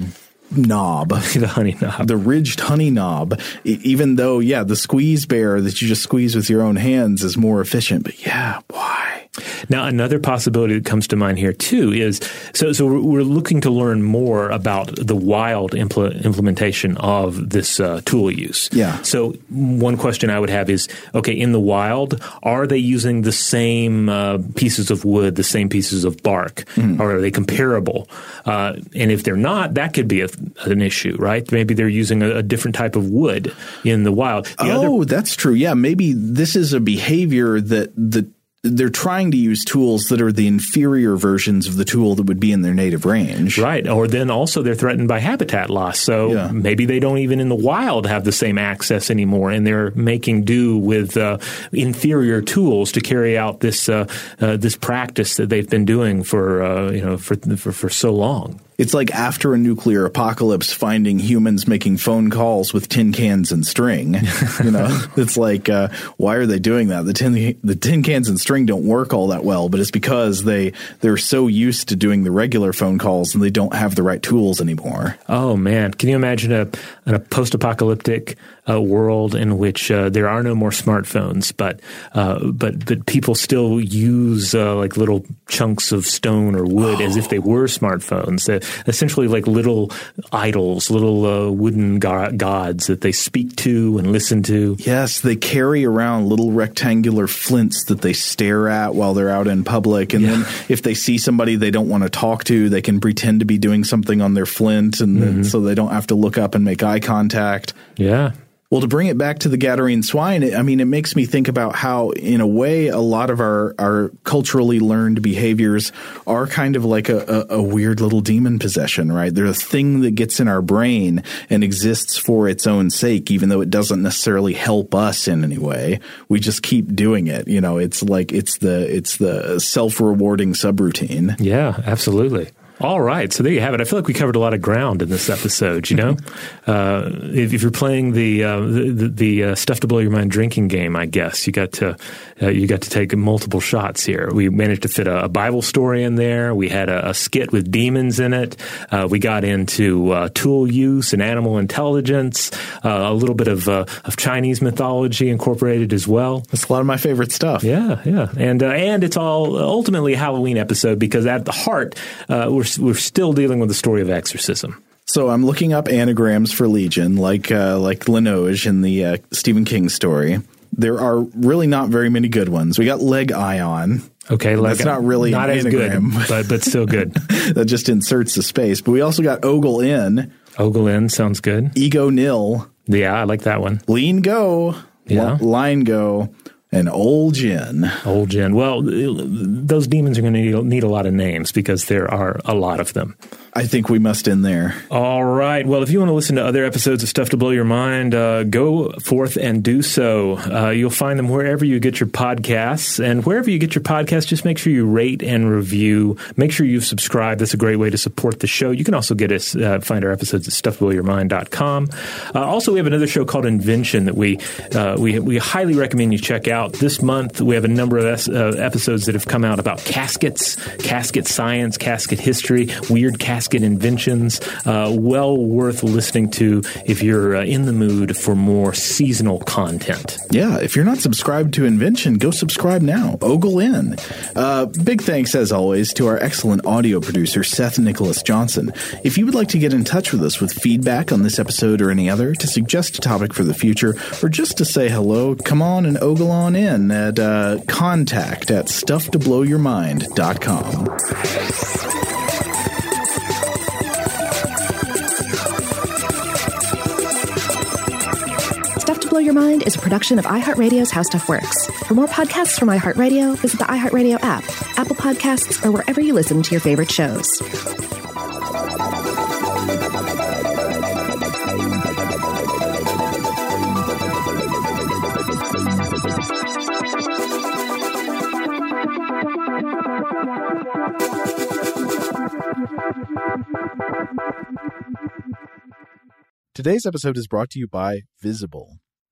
[SPEAKER 2] knob. [laughs]
[SPEAKER 1] the honey knob.
[SPEAKER 2] The ridged honey knob, E- even though, yeah, the squeeze bear that you just squeeze with your own hands is more efficient. But yeah, why?
[SPEAKER 1] Now, another possibility that comes to mind here too is so. So we're, looking to learn more about the wild impl- implementation of this uh, tool use.
[SPEAKER 2] Yeah.
[SPEAKER 1] So one question I would have is: Okay, in the wild, are they using the same uh, pieces of wood, the same pieces of bark, or are they comparable? Uh, and if they're not, that could be a, an issue, right? Maybe they're using a, a different type of wood in the wild. The other
[SPEAKER 2] oh, that's true. Yeah, maybe this is a behavior that that they're trying to use tools that are the inferior versions of the tool that would be in their native range.
[SPEAKER 1] Right. Or then also they're threatened by habitat loss. So
[SPEAKER 2] Yeah.
[SPEAKER 1] maybe they don't even in the wild have the same access anymore and they're making do with uh, inferior tools to carry out this uh, uh, this practice that they've been doing for uh, you know for, for for so long.
[SPEAKER 2] It's like after a nuclear apocalypse, finding humans making phone calls with tin cans and string. [laughs] you know, it's like, uh, why are they doing that? The tin the tin cans and string don't work all that well, but it's because they they're so used to doing the regular phone calls and they don't have the right tools anymore.
[SPEAKER 1] Oh man, can you imagine a, a post-apocalyptic uh, world in which uh, there are no more smartphones, but uh, but but people still use uh, like little chunks of stone or wood as if they were smartphones, uh, essentially like little idols, little uh, wooden go- gods that they speak to and listen to.
[SPEAKER 2] Yes, they carry around little rectangular flints that they stare at while they're out in public. And then if they see somebody they don't want to talk to, they can pretend to be doing something on their flint and then, so they don't have to look up and make eye contact.
[SPEAKER 1] Yeah.
[SPEAKER 2] Well, to bring it back to the Gadarene swine, I mean, it makes me think about how, in a way, a lot of our, our culturally learned behaviors are kind of like a, a, a weird little demon possession, right? They're a thing that gets in our brain and exists for its own sake, even though it doesn't necessarily help us in any way. We just keep doing it. You know, it's like it's the it's the self rewarding subroutine.
[SPEAKER 1] Yeah, absolutely. All right, so there you have it. I feel like we covered a lot of ground in this episode. You know, [laughs] uh, if, if you're playing the uh, the, the, uh, stuff to blow your mind drinking game, I guess you got to uh, you got to take multiple shots here. We managed to fit a, a Bible story in there. We had a, a skit with demons in it. Uh, we got into uh, tool use and animal intelligence. Uh, a little bit of uh, of Chinese mythology incorporated as well.
[SPEAKER 2] That's a lot of my favorite stuff.
[SPEAKER 1] Yeah, yeah, and uh, and it's all ultimately a Halloween episode because at the heart, uh, we're we're still dealing with the story of exorcism.
[SPEAKER 2] So I'm looking up anagrams for Legion, like uh, like Linoge in the uh, Stephen King story. There are really not very many good ones. We got Leg Ion.
[SPEAKER 1] Okay,
[SPEAKER 2] That's not really
[SPEAKER 1] not
[SPEAKER 2] an
[SPEAKER 1] as
[SPEAKER 2] anagram.
[SPEAKER 1] good, but but still good. [laughs]
[SPEAKER 2] that just inserts the space. But we also got Ogle In,
[SPEAKER 1] Ogle In sounds good.
[SPEAKER 2] Ego Nil,
[SPEAKER 1] Yeah, I like that one.
[SPEAKER 2] Lean Go,
[SPEAKER 1] Yeah.
[SPEAKER 2] Li- Line Go, and Old Gin.
[SPEAKER 1] Old Jen. Well, those demons are going to need a lot of names because there are a lot of them.
[SPEAKER 2] I think we must end there.
[SPEAKER 1] All right. Well, if you want to listen to other episodes of Stuff to Blow Your Mind, uh, go forth and do so. Uh, you'll find them wherever you get your podcasts. And wherever you get your podcasts, just make sure you rate and review. Make sure you've subscribed. That's a great way to support the show. You can also get us, uh, find our episodes at stufftoblowyourmind.com. Uh, also, we have another show called Invention that we, uh, we, we highly recommend you check out. This month, we have a number of es- uh, episodes that have come out about caskets, casket science, casket history, weird casket inventions. Uh, well worth listening to if you're uh, in the mood for more seasonal content.
[SPEAKER 2] Yeah, if you're not subscribed to Invention, go subscribe now. Ogle in. Uh, big thanks, as always, to our excellent audio producer, Seth Nicholas Johnson. If you would like to get in touch with us with feedback on this episode or any other, to suggest a topic for the future, or just to say hello, come on and ogle on in at uh, contact at stufftoblowyourmind.com.
[SPEAKER 6] Blow Your Mind is a production of iHeartRadio's How Stuff Works. For more podcasts from iHeartRadio, visit the iHeartRadio app, Apple Podcasts, or wherever you listen to your favorite shows.
[SPEAKER 7] Today's episode is brought to you by Visible.